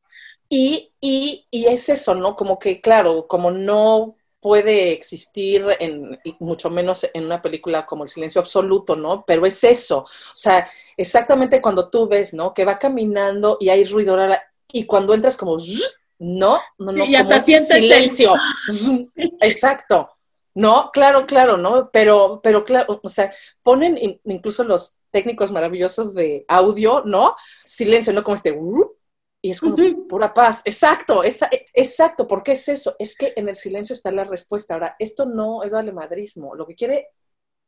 Y, y, y es eso, ¿no? Como que, claro, como no puede existir, en, mucho menos en una película como El Silencio Absoluto, ¿no? Pero es eso, o sea, exactamente cuando tú ves, ¿no? Que va caminando y hay ruido, y cuando entras como, no, no, no, y hasta silencio, exacto, no, claro, claro, ¿no? Pero, pero claro, o sea, ponen incluso los técnicos maravillosos de audio, ¿no? Silencio, ¿no? Como este, y es como pura paz. Exacto, esa, exacto. ¿Por qué es eso? Es que en el silencio está la respuesta. Ahora, esto no es valemadrismo. Lo que quiere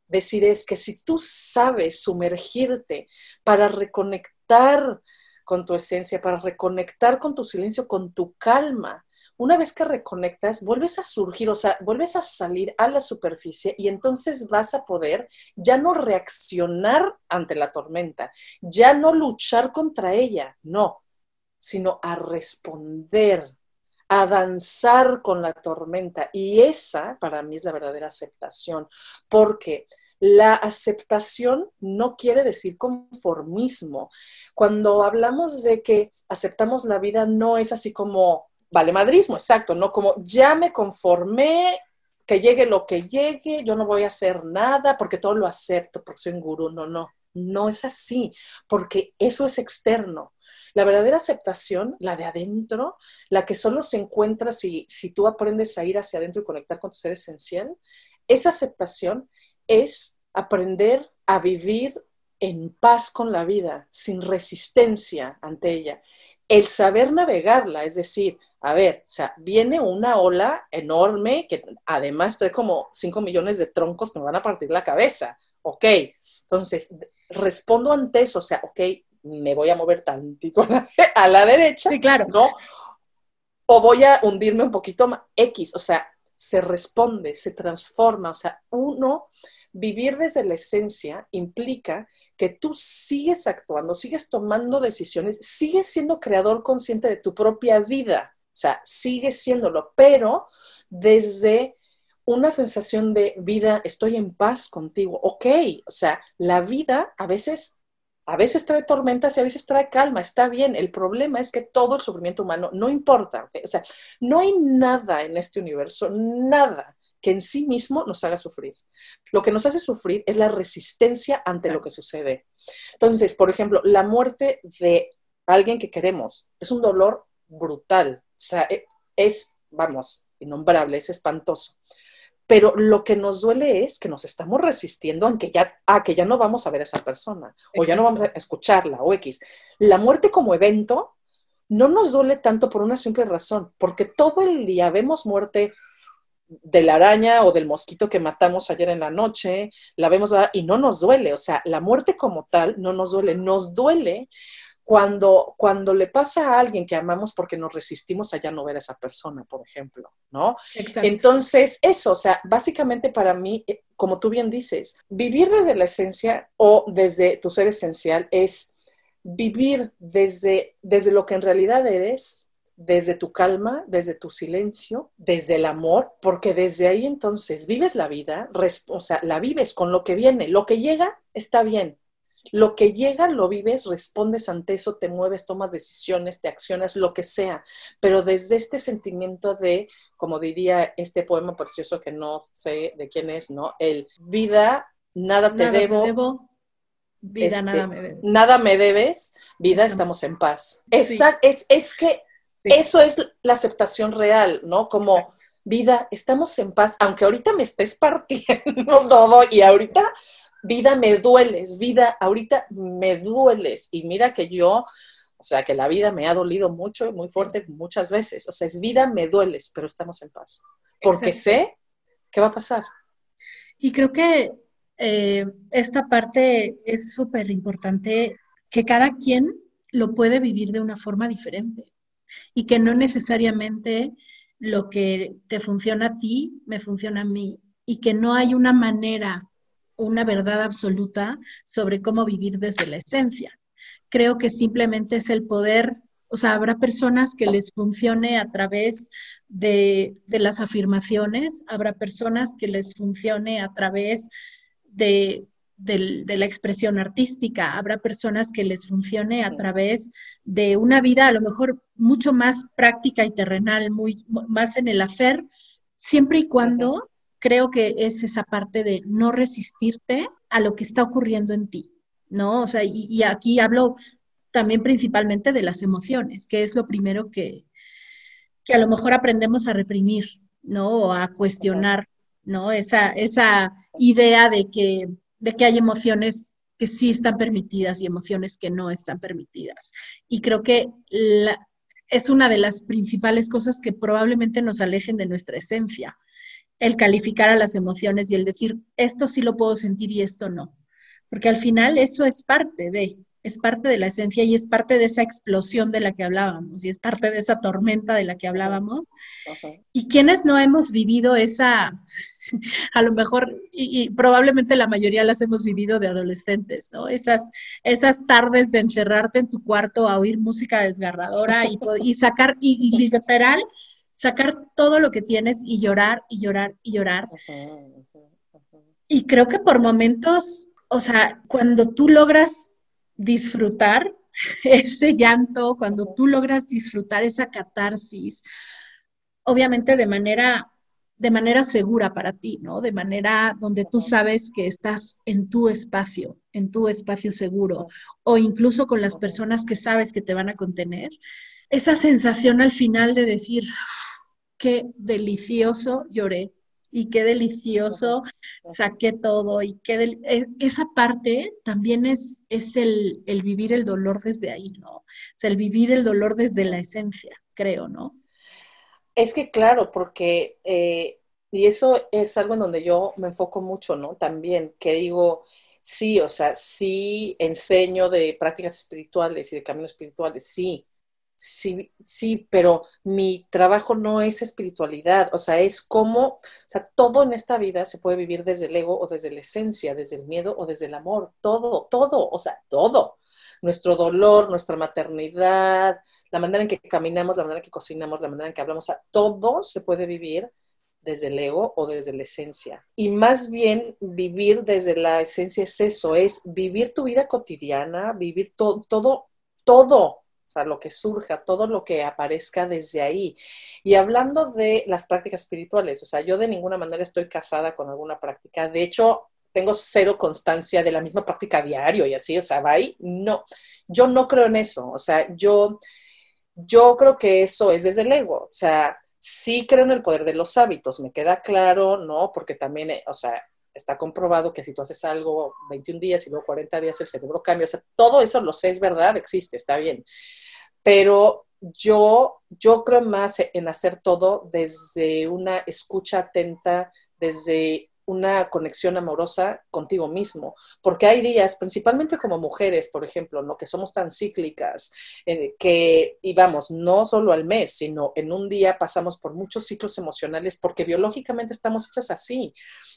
decir es que si tú sabes sumergirte para reconectar con tu esencia, para reconectar con tu silencio, con tu calma, una vez que reconectas, vuelves a surgir, o sea, vuelves a salir a la superficie y entonces vas a poder ya no reaccionar ante la tormenta, ya no luchar contra ella, no, sino a responder, a danzar con la tormenta. Y esa para mí es la verdadera aceptación, porque la aceptación no quiere decir conformismo. Cuando hablamos de que aceptamos la vida, no es así como vale madrismo, exacto, no como ya me conformé, que llegue lo que llegue, yo no voy a hacer nada porque todo lo acepto, porque soy un gurú. No, no, no es así, porque eso es externo. La verdadera aceptación, la de adentro, la que solo se encuentra si, si tú aprendes a ir hacia adentro y conectar con tu ser esencial, esa aceptación es aprender a vivir en paz con la vida, sin resistencia ante ella. El saber navegarla, es decir, a ver, o sea, viene una ola enorme que además trae como 5 millones de troncos que me van a partir la cabeza. Ok, entonces respondo ante eso, o sea, ok, me voy a mover tantito a la, derecha, claro. ¿no? O voy a hundirme un poquito más, X, o sea, se responde, se transforma, o sea, uno, vivir desde la esencia implica que tú sigues actuando, sigues tomando decisiones, sigues siendo creador consciente de tu propia vida, o sea, sigues siéndolo, pero desde una sensación de vida, estoy en paz contigo, ok, o sea, la vida a veces a veces trae tormentas y a veces trae calma, está bien. El problema es que todo el sufrimiento humano no importa. O sea, no hay nada en este universo, nada que en sí mismo nos haga sufrir. Lo que nos hace sufrir es la resistencia ante lo que sucede. Entonces, por ejemplo, la muerte de alguien que queremos es un dolor brutal. O sea, e, es, vamos, innombrable, es espantoso pero lo que nos duele es que nos estamos resistiendo aunque ya, a que ya no vamos a ver a esa persona o ya no vamos a escucharla o X. La muerte como evento no nos duele tanto por una simple razón, porque todo el día vemos muerte de la araña o del mosquito que matamos ayer en la noche, la vemos y no nos duele, o sea, la muerte como tal no nos duele, nos duele cuando, cuando le pasa a alguien que amamos porque nos resistimos a ya no ver a esa persona, por ejemplo, ¿no? Entonces, eso, o sea, básicamente para mí, eh, como tú bien dices, vivir desde la esencia o desde tu ser esencial es vivir desde, desde lo que en realidad eres, desde tu calma, desde tu silencio, desde el amor, porque desde ahí entonces vives la vida, o sea, la vives con lo que viene, lo que llega está bien, lo que llega, lo vives, respondes ante eso, te mueves, tomas decisiones, te accionas, lo que sea, pero desde este sentimiento de, como diría este poema precioso que no sé de quién es, ¿no? El vida, nada te, debo, Vida, nada este, me debes. Nada me debes, vida, estamos, en paz. es, es que eso es la aceptación real, ¿no? Como vida, estamos en paz, aunque ahorita me estés partiendo todo y ahorita vida me dueles, vida ahorita me dueles. Y mira que yo O sea, que la vida me ha dolido mucho, muy fuerte, muchas veces. O sea, es vida, me dueles, pero estamos en paz. Porque sé qué va a pasar. Y creo que eh, esta parte es súper importante, que cada quien lo puede vivir de una forma diferente y que no necesariamente lo que te funciona a ti me funciona a mí y que no hay una manera, una verdad absoluta sobre cómo vivir desde la esencia. Creo que simplemente es el poder, o sea, habrá personas que les funcione a través de, las afirmaciones, habrá personas que les funcione a través de, la expresión artística, habrá personas que les funcione a través de una vida a lo mejor mucho más práctica y terrenal, muy, más en el hacer, siempre y cuando creo que es esa parte de no resistirte a lo que está ocurriendo en ti, ¿no? O sea, y, aquí hablo también principalmente de las emociones, que es lo primero que, que a lo mejor aprendemos a reprimir, ¿no? O a cuestionar, ¿no? Esa, esa idea de que, de que hay emociones que sí están permitidas y emociones que no están permitidas. Y creo que es una de las principales cosas que probablemente nos alejen de nuestra esencia, el calificar a las emociones y el decir, esto sí lo puedo sentir y esto no. Porque al final eso es parte de, es parte de la esencia y es parte de esa explosión de la que hablábamos y es parte de esa tormenta de la que hablábamos. Y quienes no hemos vivido esa, a lo mejor, y, probablemente la mayoría las hemos vivido de adolescentes, ¿no? Esas, esas tardes de encerrarte en tu cuarto a oír música desgarradora y, y sacar, y, y literal, sacar todo lo que tienes y llorar y llorar y llorar. Y creo que por momentos, o sea, cuando tú logras disfrutar ese llanto, cuando tú logras disfrutar esa catarsis, obviamente de manera de manera segura para ti, ¿no? De manera donde tú sabes que estás en tu espacio, en tu espacio seguro, o incluso con las personas que sabes que te van a contener. Esa sensación al final de decir, qué delicioso lloré y qué delicioso saqué todo y qué e, esa parte también es, es el, vivir el dolor desde ahí, ¿no? O sea, el vivir el dolor desde la esencia, creo, ¿no? Es que claro, porque, eh, y eso es algo en donde yo me enfoco mucho, ¿no? También, que digo, sí, o sea, sí enseño de prácticas espirituales y de caminos espirituales, sí, sí, sí, pero mi trabajo no es espiritualidad, o sea, es como, o sea, todo en esta vida se puede vivir desde el ego o desde la esencia, desde el miedo o desde el amor, todo, todo, o sea, todo. Nuestro dolor, nuestra maternidad, la manera en que caminamos, la manera en que cocinamos, la manera en que hablamos, o sea, todo se puede vivir desde el ego o desde la esencia. Y más bien vivir desde la esencia es eso, es vivir tu vida cotidiana, vivir todo, todo, todo, sea, lo que surja, todo lo que aparezca desde ahí. Y hablando de las prácticas espirituales, o sea, yo de ninguna manera estoy casada con alguna práctica. De hecho, tengo cero constancia de la misma práctica diario y así, o sea, va ahí. No, yo no creo en eso. O sea, yo, yo creo que eso es desde el ego. O sea, sí creo en el poder de los hábitos, me queda claro, ¿no? Porque también, eh, o sea, está comprobado que si tú haces algo 21 días y luego 40 días el cerebro cambia, o sea, todo eso lo sé, es verdad, existe, está bien. Pero yo, yo creo más en hacer todo desde una escucha atenta, desde una conexión amorosa contigo mismo, porque hay días, principalmente como mujeres, por ejemplo, ¿no? que somos tan cíclicas, eh, que, y vamos, no solo al mes, sino en un día pasamos por muchos ciclos emocionales, porque biológicamente estamos hechas así.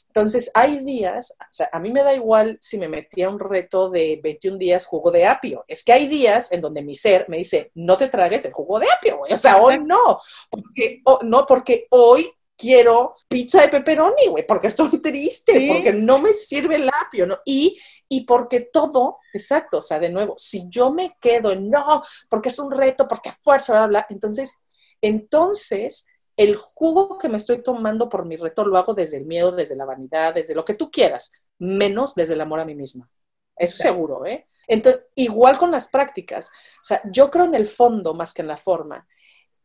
Entonces, hay días, o sea, a mí me da igual si me metía un reto de 21 días jugo de apio, es que hay días en donde mi ser me dice, no te tragues el jugo de apio, o sea, hoy no, porque, no, porque hoy quiero pizza de pepperoni, güey, porque estoy triste, porque no me sirve el apio, ¿no? Y, y porque todo, exacto, o sea, de nuevo, si yo me quedo en no, porque es un reto, porque a fuerza, bla, bla, entonces, entonces, el jugo que me estoy tomando por mi reto lo hago desde el miedo, desde la vanidad, desde lo que tú quieras, menos desde el amor a mí misma. Eso seguro, ¿eh? Entonces, igual con las prácticas. O sea, yo creo en el fondo más que en la forma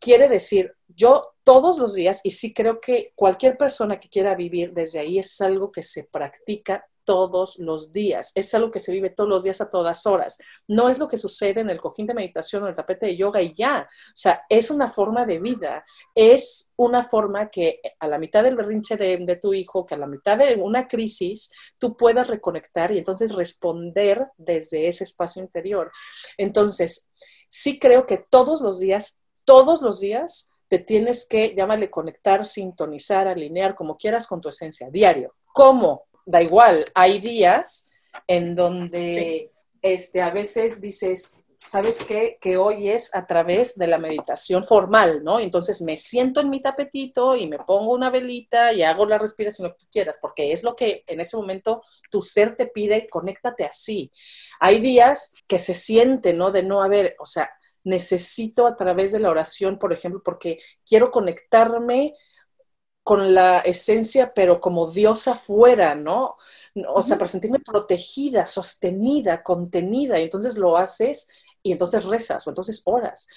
quiere decir, yo todos los días, y sí creo que cualquier persona que quiera vivir desde ahí es algo que se practica todos los días, es algo que se vive todos los días a todas horas. No es lo que sucede en el cojín de meditación o el tapete de yoga y ya. O sea, es una forma de vida, es una forma que a la mitad del berrinche de, de tu hijo, que a la mitad de una crisis, tú puedas reconectar y entonces responder desde ese espacio interior. Entonces, sí creo que todos los días, todos los días, te tienes que, llámale, conectar, sintonizar, alinear, como quieras con tu esencia, diario. ¿Cómo? Da igual, hay días en donde este, a veces dices, ¿sabes qué? Que hoy es a través de la meditación formal, ¿no? Entonces me siento en mi tapetito y me pongo una velita y hago la respiración lo que tú quieras, porque es lo que en ese momento tu ser te pide, conéctate así. Hay días que se siente, ¿no? De no haber, o sea, necesito a través de la oración, por ejemplo, porque quiero conectarme con la esencia, pero como diosa fuera, ¿no? O sea, para sentirme protegida, sostenida, contenida, y entonces lo haces y entonces rezas o entonces oras.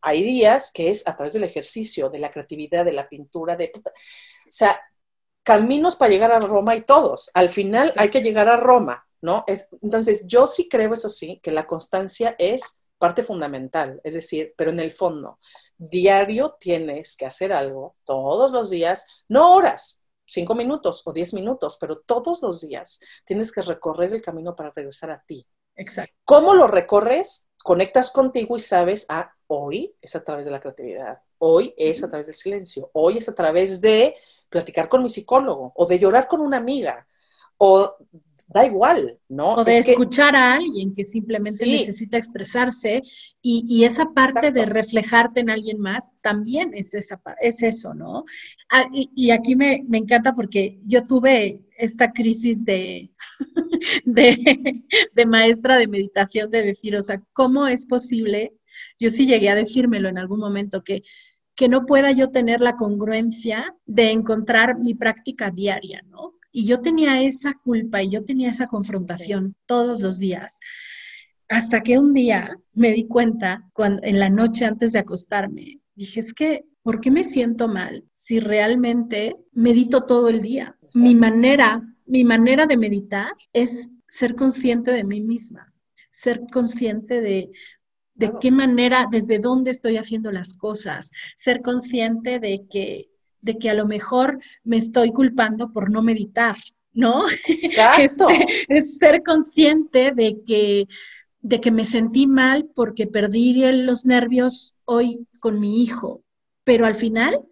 Hay días que es a través del ejercicio, de la creatividad, de la pintura, de... O sea, caminos para llegar a Roma y todos. Al final hay que llegar a Roma, ¿no? Es, entonces, yo sí creo, eso sí, que la constancia es parte fundamental, es decir, pero en el fondo, diario tienes que hacer algo todos los días, no horas, cinco minutos o diez minutos, pero todos los días tienes que recorrer el camino para regresar a ti. Exacto. ¿Cómo lo recorres? Conectas contigo y sabes, ah, hoy es a través de la creatividad, hoy es a través del silencio, hoy es a través de platicar con mi psicólogo o de llorar con una amiga o da igual, ¿no? O de escuchar a alguien que simplemente necesita expresarse y, esa parte de reflejarte en alguien más también es, esa, es eso, ¿no? Ah, y, aquí me, encanta porque yo tuve esta crisis de, de, de maestra de meditación, de decir, o sea, ¿cómo es posible? Yo sí llegué a decírmelo en algún momento que que no pueda yo tener la congruencia de encontrar mi práctica diaria, ¿no? Y yo tenía esa culpa y yo tenía esa confrontación todos los días. Hasta que un día me di cuenta, cuando, en la noche antes de acostarme, dije, es que, ¿por qué me siento mal si realmente medito todo el día? Mi manera, mi manera de meditar es ser consciente de mí misma, ser consciente de, de qué manera, desde dónde estoy haciendo las cosas, ser consciente de que de que a lo mejor me estoy culpando por no meditar, ¿no? Exacto. Este, es ser consciente de que, de que me sentí mal porque perdí los nervios hoy con mi hijo, pero al final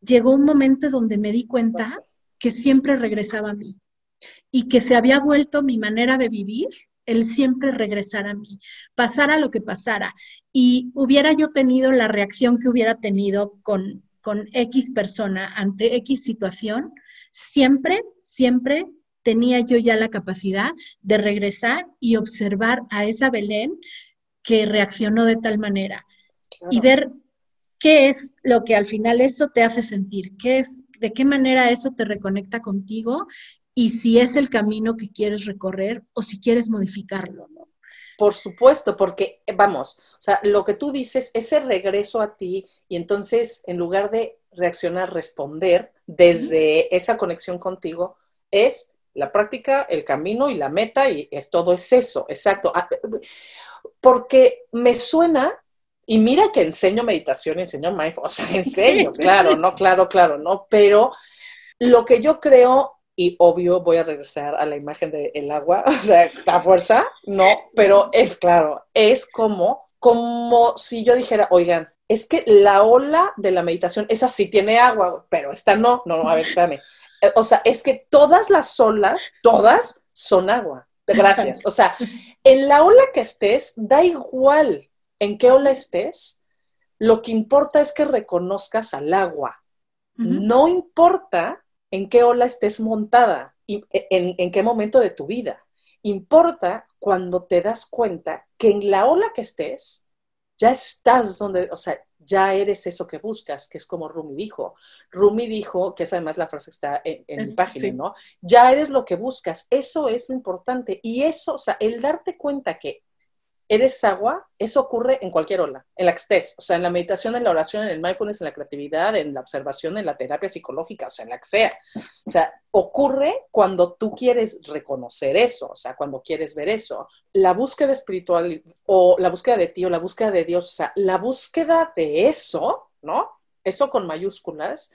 llegó un momento donde me di cuenta que siempre regresaba a mí y que se había vuelto mi manera de vivir el siempre regresar a mí, pasara lo que pasara. Y hubiera yo tenido la reacción que hubiera tenido con, con X persona ante X situación, siempre, siempre tenía yo ya la capacidad de regresar y observar a esa Belén que reaccionó de tal manera y ver qué es lo que al final eso te hace sentir, qué es, de qué manera eso te reconecta contigo y si es el camino que quieres recorrer o si quieres modificarlo, ¿no? Por supuesto, porque vamos, o sea, lo que tú dices, ese regreso a ti y entonces en lugar de reaccionar, responder desde esa conexión contigo, es la práctica, el camino y la meta y es todo es eso, exacto. Ah, porque me suena, y mira que enseño meditación, enseño mindfulness, o sea, enseño, claro, no, claro, claro, no, pero lo que yo creo y obvio voy a regresar a la imagen del agua, o sea, a fuerza, no, pero es claro, es como, como si yo dijera, oigan, es que la ola de la meditación, esa sí tiene agua, pero esta no, no, a ver, espérame. Eh, o sea, es que todas las olas, todas son agua. Gracias. O sea, en la ola que estés, da igual en qué ola estés, lo que importa es que reconozcas al agua. No importa en qué ola estés montada, e, en, en qué momento de tu vida. Importa cuando te das cuenta que en la ola que estés, ya estás donde, o sea, ya eres eso que buscas, que es como Rumi dijo. Rumi dijo, que es además la frase que está en, mi página, ¿no? Ya eres lo que buscas, eso es lo importante. Y eso, o sea, el darte cuenta que eres agua, eso ocurre en cualquier ola, en la que estés, o sea, en la meditación, en la oración, en el mindfulness, en la creatividad, en la observación, en la terapia psicológica, o sea, en la que sea. O sea, ocurre cuando tú quieres reconocer eso, o sea, cuando quieres ver eso. La búsqueda espiritual o la búsqueda de ti o la búsqueda de Dios, o sea, la búsqueda de eso, ¿no? Eso con mayúsculas,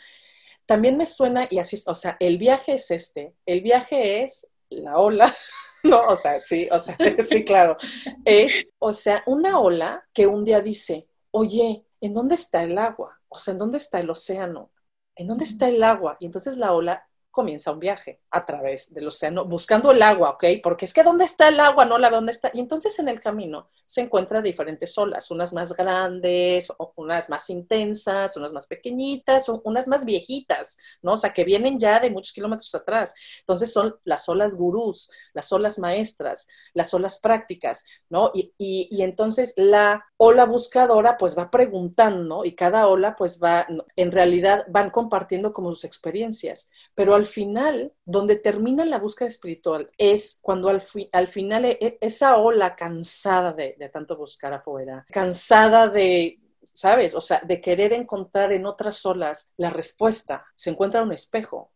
también me suena y así, o sea, el viaje es este, el viaje es la ola No, o sea, sí, o sea, sí, claro. Es, o sea, una ola que un día dice, oye, ¿en dónde está el agua? O sea, ¿en dónde está el océano? ¿En dónde está el agua? Y entonces la ola comienza un viaje a través del océano buscando el agua, ¿ok? Porque es que ¿dónde está el agua? No la ve dónde está. Y entonces en el camino se encuentran diferentes olas, unas más grandes, unas más intensas, unas más pequeñitas, unas más viejitas, ¿no? O sea, que vienen ya de muchos kilómetros atrás. Entonces son las olas gurús, las olas maestras, las olas prácticas, ¿no? Y, y entonces la ola buscadora pues va preguntando y cada ola pues va, en realidad van compartiendo como sus experiencias, pero al final, donde termina la búsqueda espiritual es cuando al, al final e, e, esa ola cansada de, de tanto buscar afuera, cansada de ¿sabes? O sea, de querer encontrar en otras olas la respuesta, se encuentra un espejo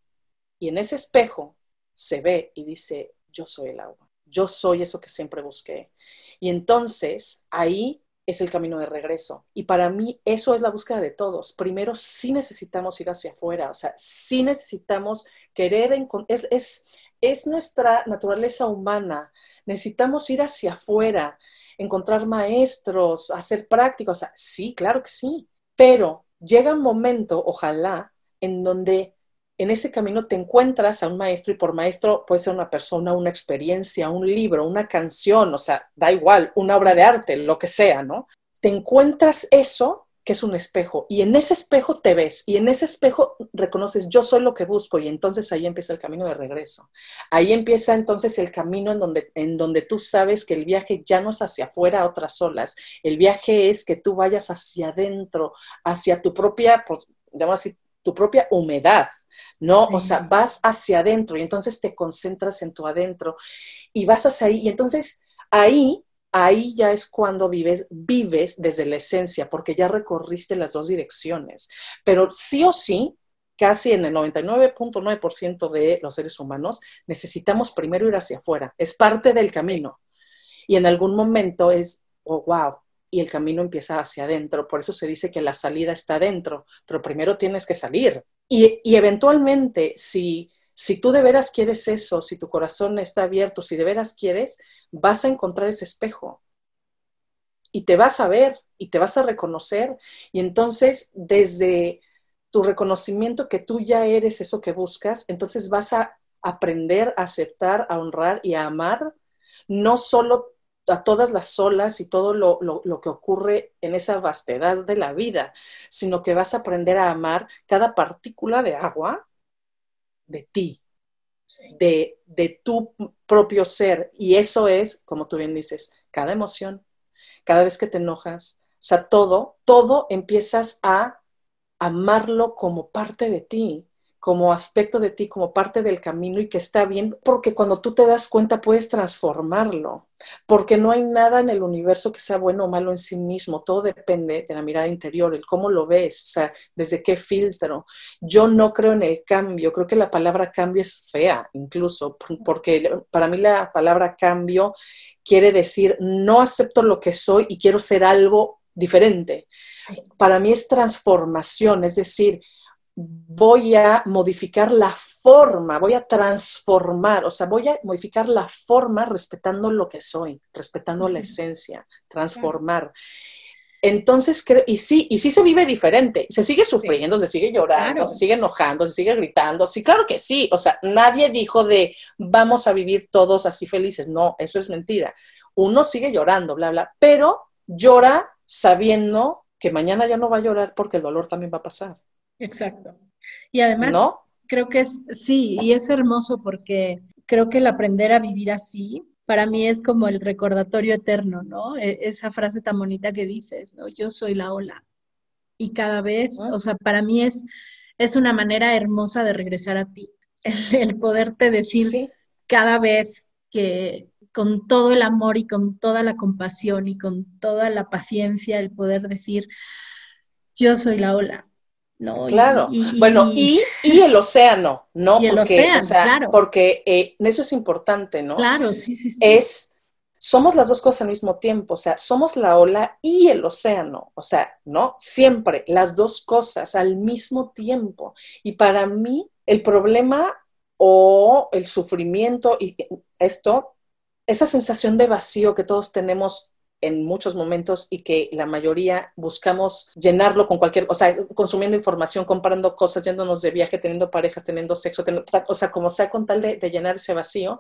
y en ese espejo se ve y dice, yo soy el agua, yo soy eso que siempre busqué. Y entonces ahí es el camino de regreso. Y para mí eso es la búsqueda de todos. Primero sí necesitamos ir hacia afuera, o sea, sí necesitamos querer, es, es, es nuestra naturaleza humana, necesitamos ir hacia afuera, encontrar maestros, hacer prácticas, sí, claro que sí, pero llega un momento, ojalá, en donde en ese camino te encuentras a un maestro y por maestro puede ser una persona, una experiencia, un libro, una canción, o sea, da igual, una obra de arte, lo que sea, ¿no? Te encuentras eso que es un espejo y en ese espejo te ves y en ese espejo reconoces yo soy lo que busco y entonces ahí empieza el camino de regreso. Ahí empieza entonces el camino en donde, en donde tú sabes que el viaje ya no es hacia afuera a otras olas, el viaje es que tú vayas hacia adentro, hacia tu propia, llamo así, tu propia humedad, ¿no? O sea, vas hacia adentro y entonces te concentras en tu adentro y vas hacia ahí y entonces ahí, ahí ya es cuando vives, vives desde la esencia, porque ya recorriste las dos direcciones. Pero sí o sí, casi en el 99.9% de los seres humanos, necesitamos primero ir hacia afuera. Es parte del camino. Y en algún momento es, oh, wow, y el camino empieza hacia adentro. Por eso se dice que la salida está adentro, pero primero tienes que salir. Y, eventualmente, si, si tú de veras quieres eso, si tu corazón está abierto, si de veras quieres, vas a encontrar ese espejo y te vas a ver y te vas a reconocer. Y entonces, desde tu reconocimiento que tú ya eres eso que buscas, entonces vas a aprender a aceptar, a honrar y a amar no solo a todas las olas y todo lo, que ocurre en esa vastedad de la vida, sino que vas a aprender a amar cada partícula de agua de ti, de, de tu propio ser. Y eso es, como tú bien dices, cada emoción, cada vez que te enojas, o sea, todo, todo empiezas a amarlo como parte de ti como aspecto de ti, como parte del camino y que está bien, porque cuando tú te das cuenta puedes transformarlo, porque no hay nada en el universo que sea bueno o malo en sí mismo, todo depende de la mirada interior, el cómo lo ves, o sea, desde qué filtro. Yo no creo en el cambio, creo que la palabra cambio es fea incluso, porque para mí la palabra cambio quiere decir no acepto lo que soy y quiero ser algo diferente. Para mí es transformación, es decir, voy a modificar la forma, voy a transformar, o sea, voy a modificar la forma respetando lo que soy, respetando la esencia, transformar. Entonces, y sí, y sí se vive diferente, se sigue sufriendo, se sigue llorando, se sigue enojando, se sigue gritando, sí, claro que sí, o sea, nadie dijo de vamos a vivir todos así felices, no, eso es mentira. Uno sigue llorando, bla, bla, pero llora sabiendo que mañana ya no va a llorar porque el dolor también va a pasar. Exacto. Y además, creo que es, sí, y es hermoso porque creo que el aprender a vivir así, para mí es como el recordatorio eterno, ¿no? E, esa frase tan bonita que dices, ¿no? Yo soy la ola. Y cada vez, o sea, para mí es, es una manera hermosa de regresar a ti. El, poderte decir cada vez que, con todo el amor y con toda la compasión y con toda la paciencia el poder decir, yo soy la ola. ¿No? Claro. bueno, y, el océano, ¿no? Y el porque, océano, claro. Porque eh, eso es importante, ¿no? Claro, sí, sí, sí. Es, somos las dos cosas al mismo tiempo, o sea, somos la ola y el océano, o sea, ¿no? Siempre las dos cosas al mismo tiempo. Y para mí, el problema o el sufrimiento y esto esa sensación de vacío que todos tenemos en muchos momentos y que la mayoría buscamos llenarlo con cualquier, o sea, consumiendo información, comparando cosas, yéndonos de viaje, teniendo parejas, teniendo sexo, o sea, como sea con tal de, de, llenar ese vacío.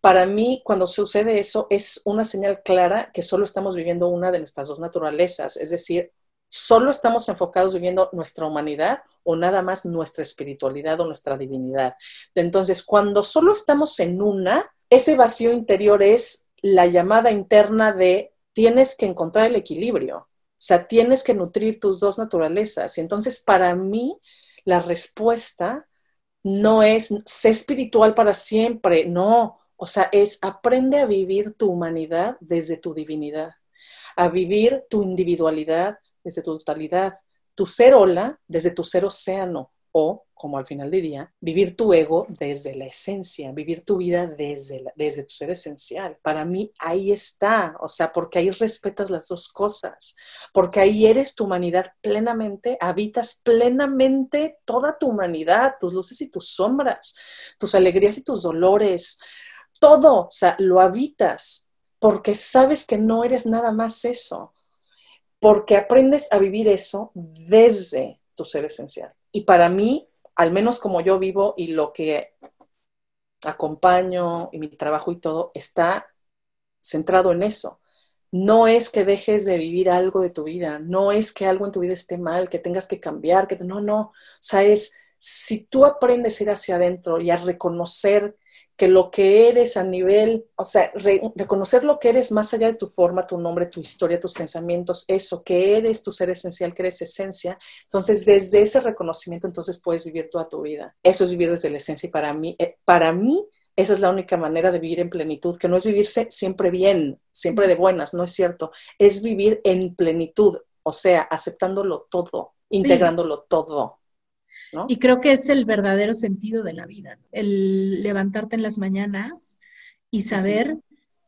Para mí, cuando sucede eso, es una señal clara que solo estamos viviendo una de nuestras dos naturalezas, es decir, solo estamos enfocados viviendo nuestra humanidad o nada más nuestra espiritualidad o nuestra divinidad. Entonces, cuando solo estamos en una, ese vacío interior es la llamada interna de tienes que encontrar el equilibrio, o sea, tienes que nutrir tus dos naturalezas. Y entonces, para mí, la respuesta no es sé espiritual para siempre, no, o sea, es aprende a vivir tu humanidad desde tu divinidad, a vivir tu individualidad desde tu totalidad, tu ser ola desde tu ser océano o como al final diría, vivir tu ego desde la esencia, vivir tu vida desde, desde tu ser esencial. Para mí ahí está, o sea, porque ahí respetas las dos cosas, porque ahí eres tu humanidad plenamente, habitas plenamente toda tu humanidad, tus luces y tus sombras, tus alegrías y tus dolores, todo, o sea, lo habitas, porque sabes que no eres nada más eso, porque aprendes a vivir eso desde tu ser esencial. Y para mí, al menos como yo vivo y lo que acompaño y mi trabajo y todo, está centrado en eso. No es que dejes de vivir algo de tu vida, no es que algo en tu vida esté mal, que tengas que cambiar, que no, no. O sea, es si tú aprendes a ir hacia adentro y a reconocer que lo que eres a nivel, o sea, reconocer lo que eres más allá de tu forma, tu nombre, tu historia, tus pensamientos, eso, que eres tu ser esencial, que eres esencia, entonces desde ese reconocimiento entonces puedes vivir toda tu vida. Eso es vivir desde la esencia y para mí, eh, para mí esa es la única manera de vivir en plenitud, que no es vivirse siempre bien, siempre de buenas, no es cierto, es vivir en plenitud, o sea, aceptándolo todo, integrándolo todo. Y creo que es el verdadero sentido de la vida, el levantarte en las mañanas y saber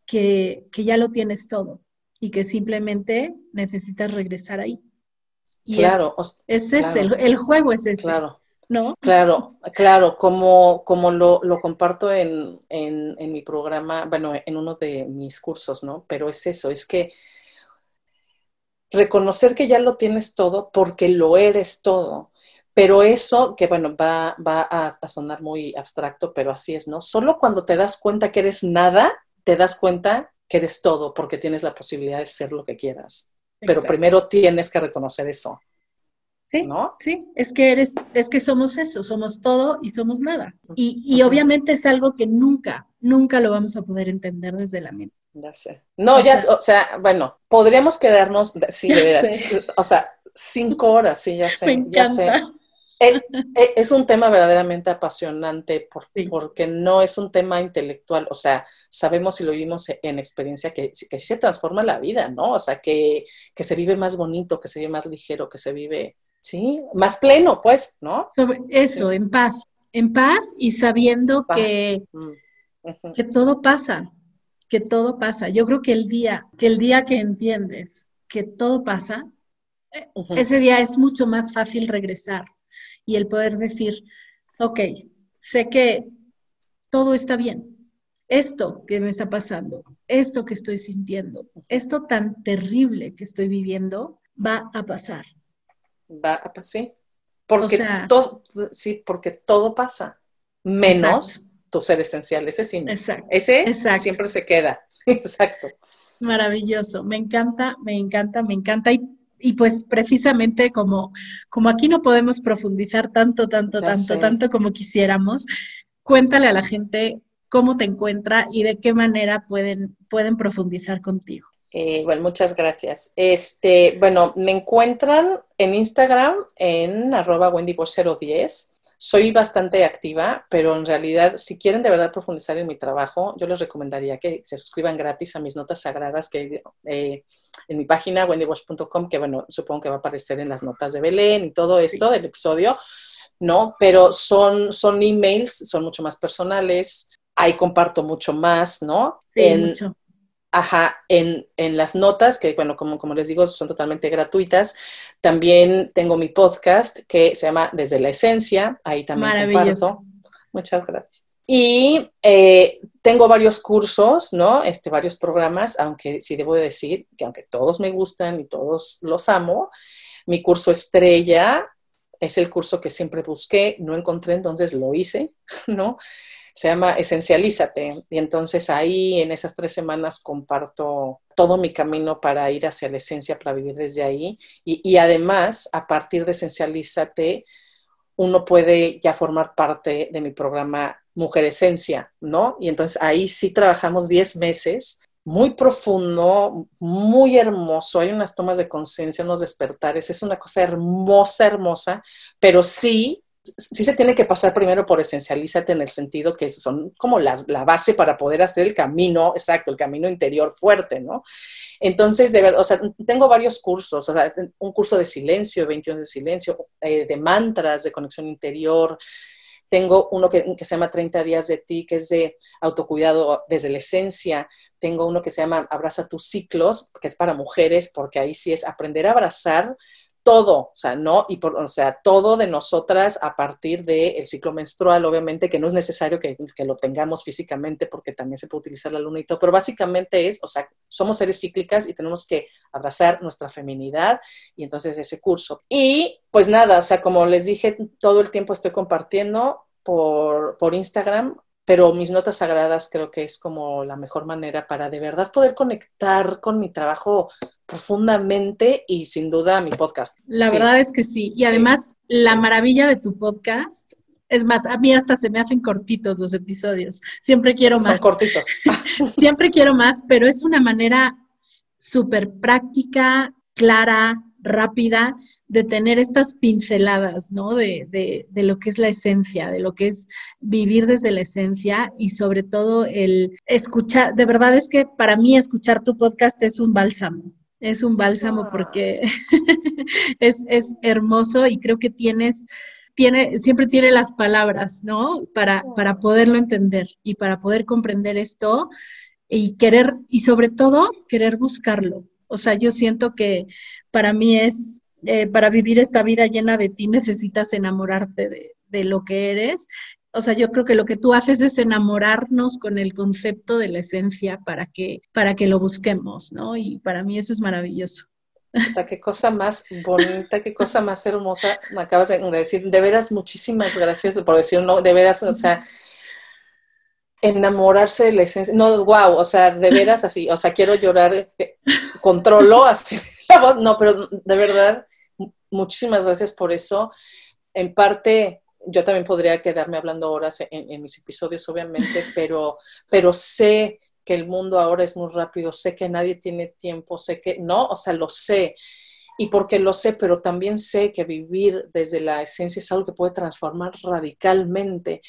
que, ya lo tienes todo y que simplemente necesitas regresar ahí. Y claro. ese es el, juego, es ese. Claro. ¿No? Claro, claro, como, como lo, lo comparto en, en, en, mi programa, bueno, en uno de mis cursos, ¿no? Pero es eso, es que reconocer que ya lo tienes todo porque lo eres todo. Pero eso, que bueno, va, va a, sonar muy abstracto, pero así es, ¿no? Solo cuando te das cuenta que eres nada, te das cuenta que eres todo, porque tienes la posibilidad de ser lo que quieras. Pero primero tienes que reconocer eso. Sí, ¿no? sí, es que eres, es que somos eso, somos todo y somos nada. Y, y obviamente es algo que nunca, nunca lo vamos a poder entender desde la mente. Ya sé. No, ya, o sea, bueno, podríamos quedarnos, sí, de verdad, o sea, cinco horas, sí, ya sé, Me ya sé. Eh, eh, es un tema verdaderamente apasionante porque, no es un tema intelectual, o sea, sabemos y lo vimos en experiencia que, que sí se transforma la vida, ¿no? O sea, que, se vive más bonito, que se vive más ligero, que se vive, sí, más pleno, pues, ¿no? eso, en paz, en paz y sabiendo que, mm, que todo pasa, que todo pasa. Yo creo que el día, que el día que entiendes que todo pasa, eh, ese día es mucho más fácil regresar y el poder decir, ok, sé que todo está bien. Esto que me está pasando, esto que estoy sintiendo, esto tan terrible que estoy viviendo, va a pasar. Va a pasar. Porque, todo, sí, porque todo pasa, menos tu ser esencial. Ese sí. Exacto. Ese siempre se queda. Exacto. Maravilloso. Me encanta, me encanta, me encanta. Y y pues precisamente como, como aquí no podemos profundizar tanto, tanto, tanto, tanto como quisiéramos, cuéntale a la gente cómo te encuentra y de qué manera pueden, pueden profundizar contigo. Eh, bueno, muchas gracias. Este, bueno, me encuentran en Instagram en arroba wendyboss010. Soy bastante activa, pero en realidad, si quieren de verdad profundizar en mi trabajo, yo les recomendaría que se suscriban gratis a mis notas sagradas que eh, en mi página wendywash.com, que bueno, supongo que va a aparecer en las notas de Belén y todo esto del episodio, ¿no? Pero son, son emails, son mucho más personales, ahí comparto mucho más, ¿no? Sí, mucho. Ajá, en, en, las notas, que bueno, como, como les digo, son totalmente gratuitas. También tengo mi podcast que se llama Desde la Esencia, ahí también comparto. Muchas gracias. Y eh, tengo varios cursos, ¿no? Este, varios programas, aunque sí debo decir que aunque todos me gustan y todos los amo, mi curso estrella es el curso que siempre busqué, no encontré, entonces lo hice, ¿no? Se llama Esencialízate. Y entonces ahí en esas tres semanas comparto todo mi camino para ir hacia la esencia, para vivir desde ahí. Y, además, a partir de Esencialízate, uno puede ya formar parte de mi programa Mujer Esencia, ¿no? Y entonces ahí sí trabajamos 10 meses muy profundo, muy hermoso. Hay unas tomas de conciencia, unos despertares. Es una cosa hermosa, hermosa, pero sí sí se tiene que pasar primero por esencialízate en el sentido que son como las, la base para poder hacer el camino, exacto, el camino interior fuerte, ¿no? Entonces, de verdad, o sea, tengo varios cursos, o sea, un curso de silencio, 21 de silencio, eh, de mantras, de conexión interior. Tengo uno que, que, se llama 30 días de ti, que es de autocuidado desde la esencia. Tengo uno que se llama Abraza tus ciclos, que es para mujeres, porque ahí sí es aprender a abrazar todo, o sea, no, y por, o sea, todo de nosotras a partir del ciclo menstrual, obviamente que no es necesario que, lo tengamos físicamente porque también se puede utilizar la luna y todo, pero básicamente es, o sea, somos seres cíclicas y tenemos que abrazar nuestra feminidad y entonces ese curso. Y pues nada, o sea, como les dije, todo el tiempo estoy compartiendo por, por Instagram pero mis notas sagradas creo que es como la mejor manera para de verdad poder conectar con mi trabajo profundamente y sin duda mi podcast. La verdad es que sí. Y además, la maravilla de tu podcast, es más, a mí hasta se me hacen cortitos los episodios. Siempre quiero más. Son cortitos. Siempre quiero más, pero es una manera súper práctica, clara, rápida de tener estas pinceladas, ¿no? De, de, de, lo que es la esencia, de lo que es vivir desde la esencia y sobre todo el escuchar, de verdad es que para mí escuchar tu podcast es un bálsamo, es un bálsamo porque es, es hermoso y creo que tienes... Tiene, siempre tiene las palabras, ¿no? Para, para poderlo entender y para poder comprender esto y querer, y sobre todo, querer buscarlo, o sea, yo siento que para mí es, eh, para vivir esta vida llena de ti necesitas enamorarte de, de lo que eres o sea, yo creo que lo que tú haces es enamorarnos con el concepto de la esencia para que, para que lo busquemos, ¿no? Y para mí eso es maravilloso. Qué cosa más bonita, qué cosa más hermosa me acabas de decir. De veras, muchísimas gracias por decir, no, de veras, o sea, enamorarse de la esencia. No, wow, o sea, de veras así, o sea, quiero llorar, eh, controlo así la voz, no, pero de verdad, muchísimas gracias por eso. En parte, yo también podría quedarme hablando horas en, mis episodios, obviamente, pero, pero sé que el mundo ahora es muy rápido, sé que nadie tiene tiempo, sé que, no, o sea, lo sé y porque lo sé, pero también sé que vivir desde la esencia es algo que puede transformar radicalmente.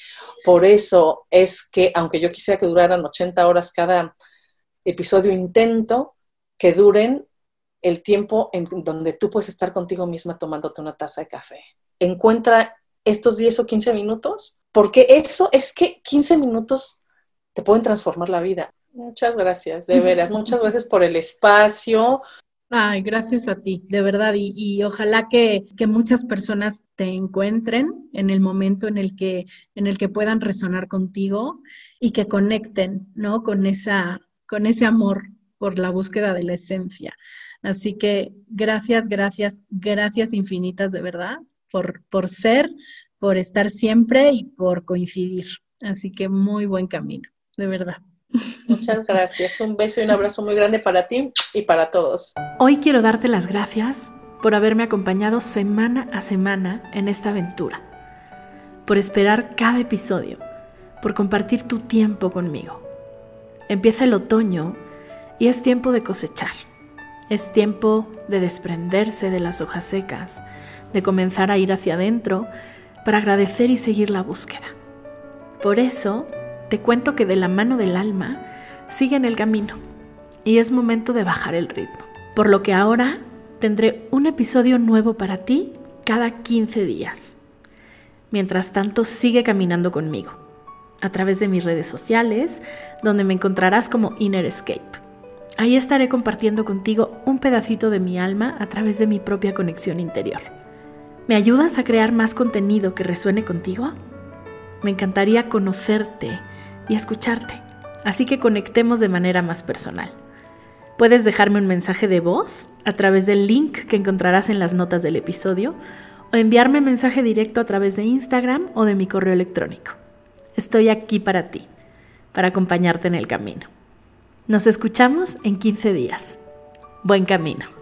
Por eso es que, aunque yo quisiera que duraran 80 horas cada episodio, intento que duren el tiempo en donde tú puedes estar contigo misma tomándote una taza de café. Encuentra estos 10 o 15 minutos, porque eso es que 15 minutos te pueden transformar la vida. Muchas gracias, de veras. Muchas gracias por el espacio, Ay, gracias a ti, de verdad, y, ojalá que, muchas personas te encuentren en el momento en el que, en el que puedan resonar contigo y que conecten, ¿no? Con esa, con ese amor por la búsqueda de la esencia. Así que gracias, gracias, gracias infinitas de verdad por, por ser, por estar siempre y por coincidir. Así que muy buen camino, de verdad. Muchas gracias. Un beso y un abrazo muy grande para ti y para todos. Hoy quiero darte las gracias por haberme acompañado semana a semana en esta aventura, por esperar cada episodio, por compartir tu tiempo conmigo. Empieza el otoño y es tiempo de cosechar. Es tiempo de desprenderse de las hojas secas, de comenzar a ir hacia adentro, para agradecer y seguir la búsqueda. Por eso, te cuento que de la mano del alma sigue en el camino y es momento de bajar el ritmo. Por lo que ahora tendré un episodio nuevo para ti cada 15 días. Mientras tanto, sigue caminando conmigo a través de mis redes sociales, donde me encontrarás como Inner Escape. Ahí estaré compartiendo contigo un pedacito de mi alma a través de mi propia conexión interior. ¿Me ayudas a crear más contenido que resuene contigo? Me encantaría conocerte y escucharte, así que conectemos de manera más personal. Puedes dejarme un mensaje de voz a través del link que encontrarás en las notas del episodio o enviarme mensaje directo a través de Instagram o de mi correo electrónico. Estoy aquí para ti, para acompañarte en el camino. Nos escuchamos en 15 días. Buen camino.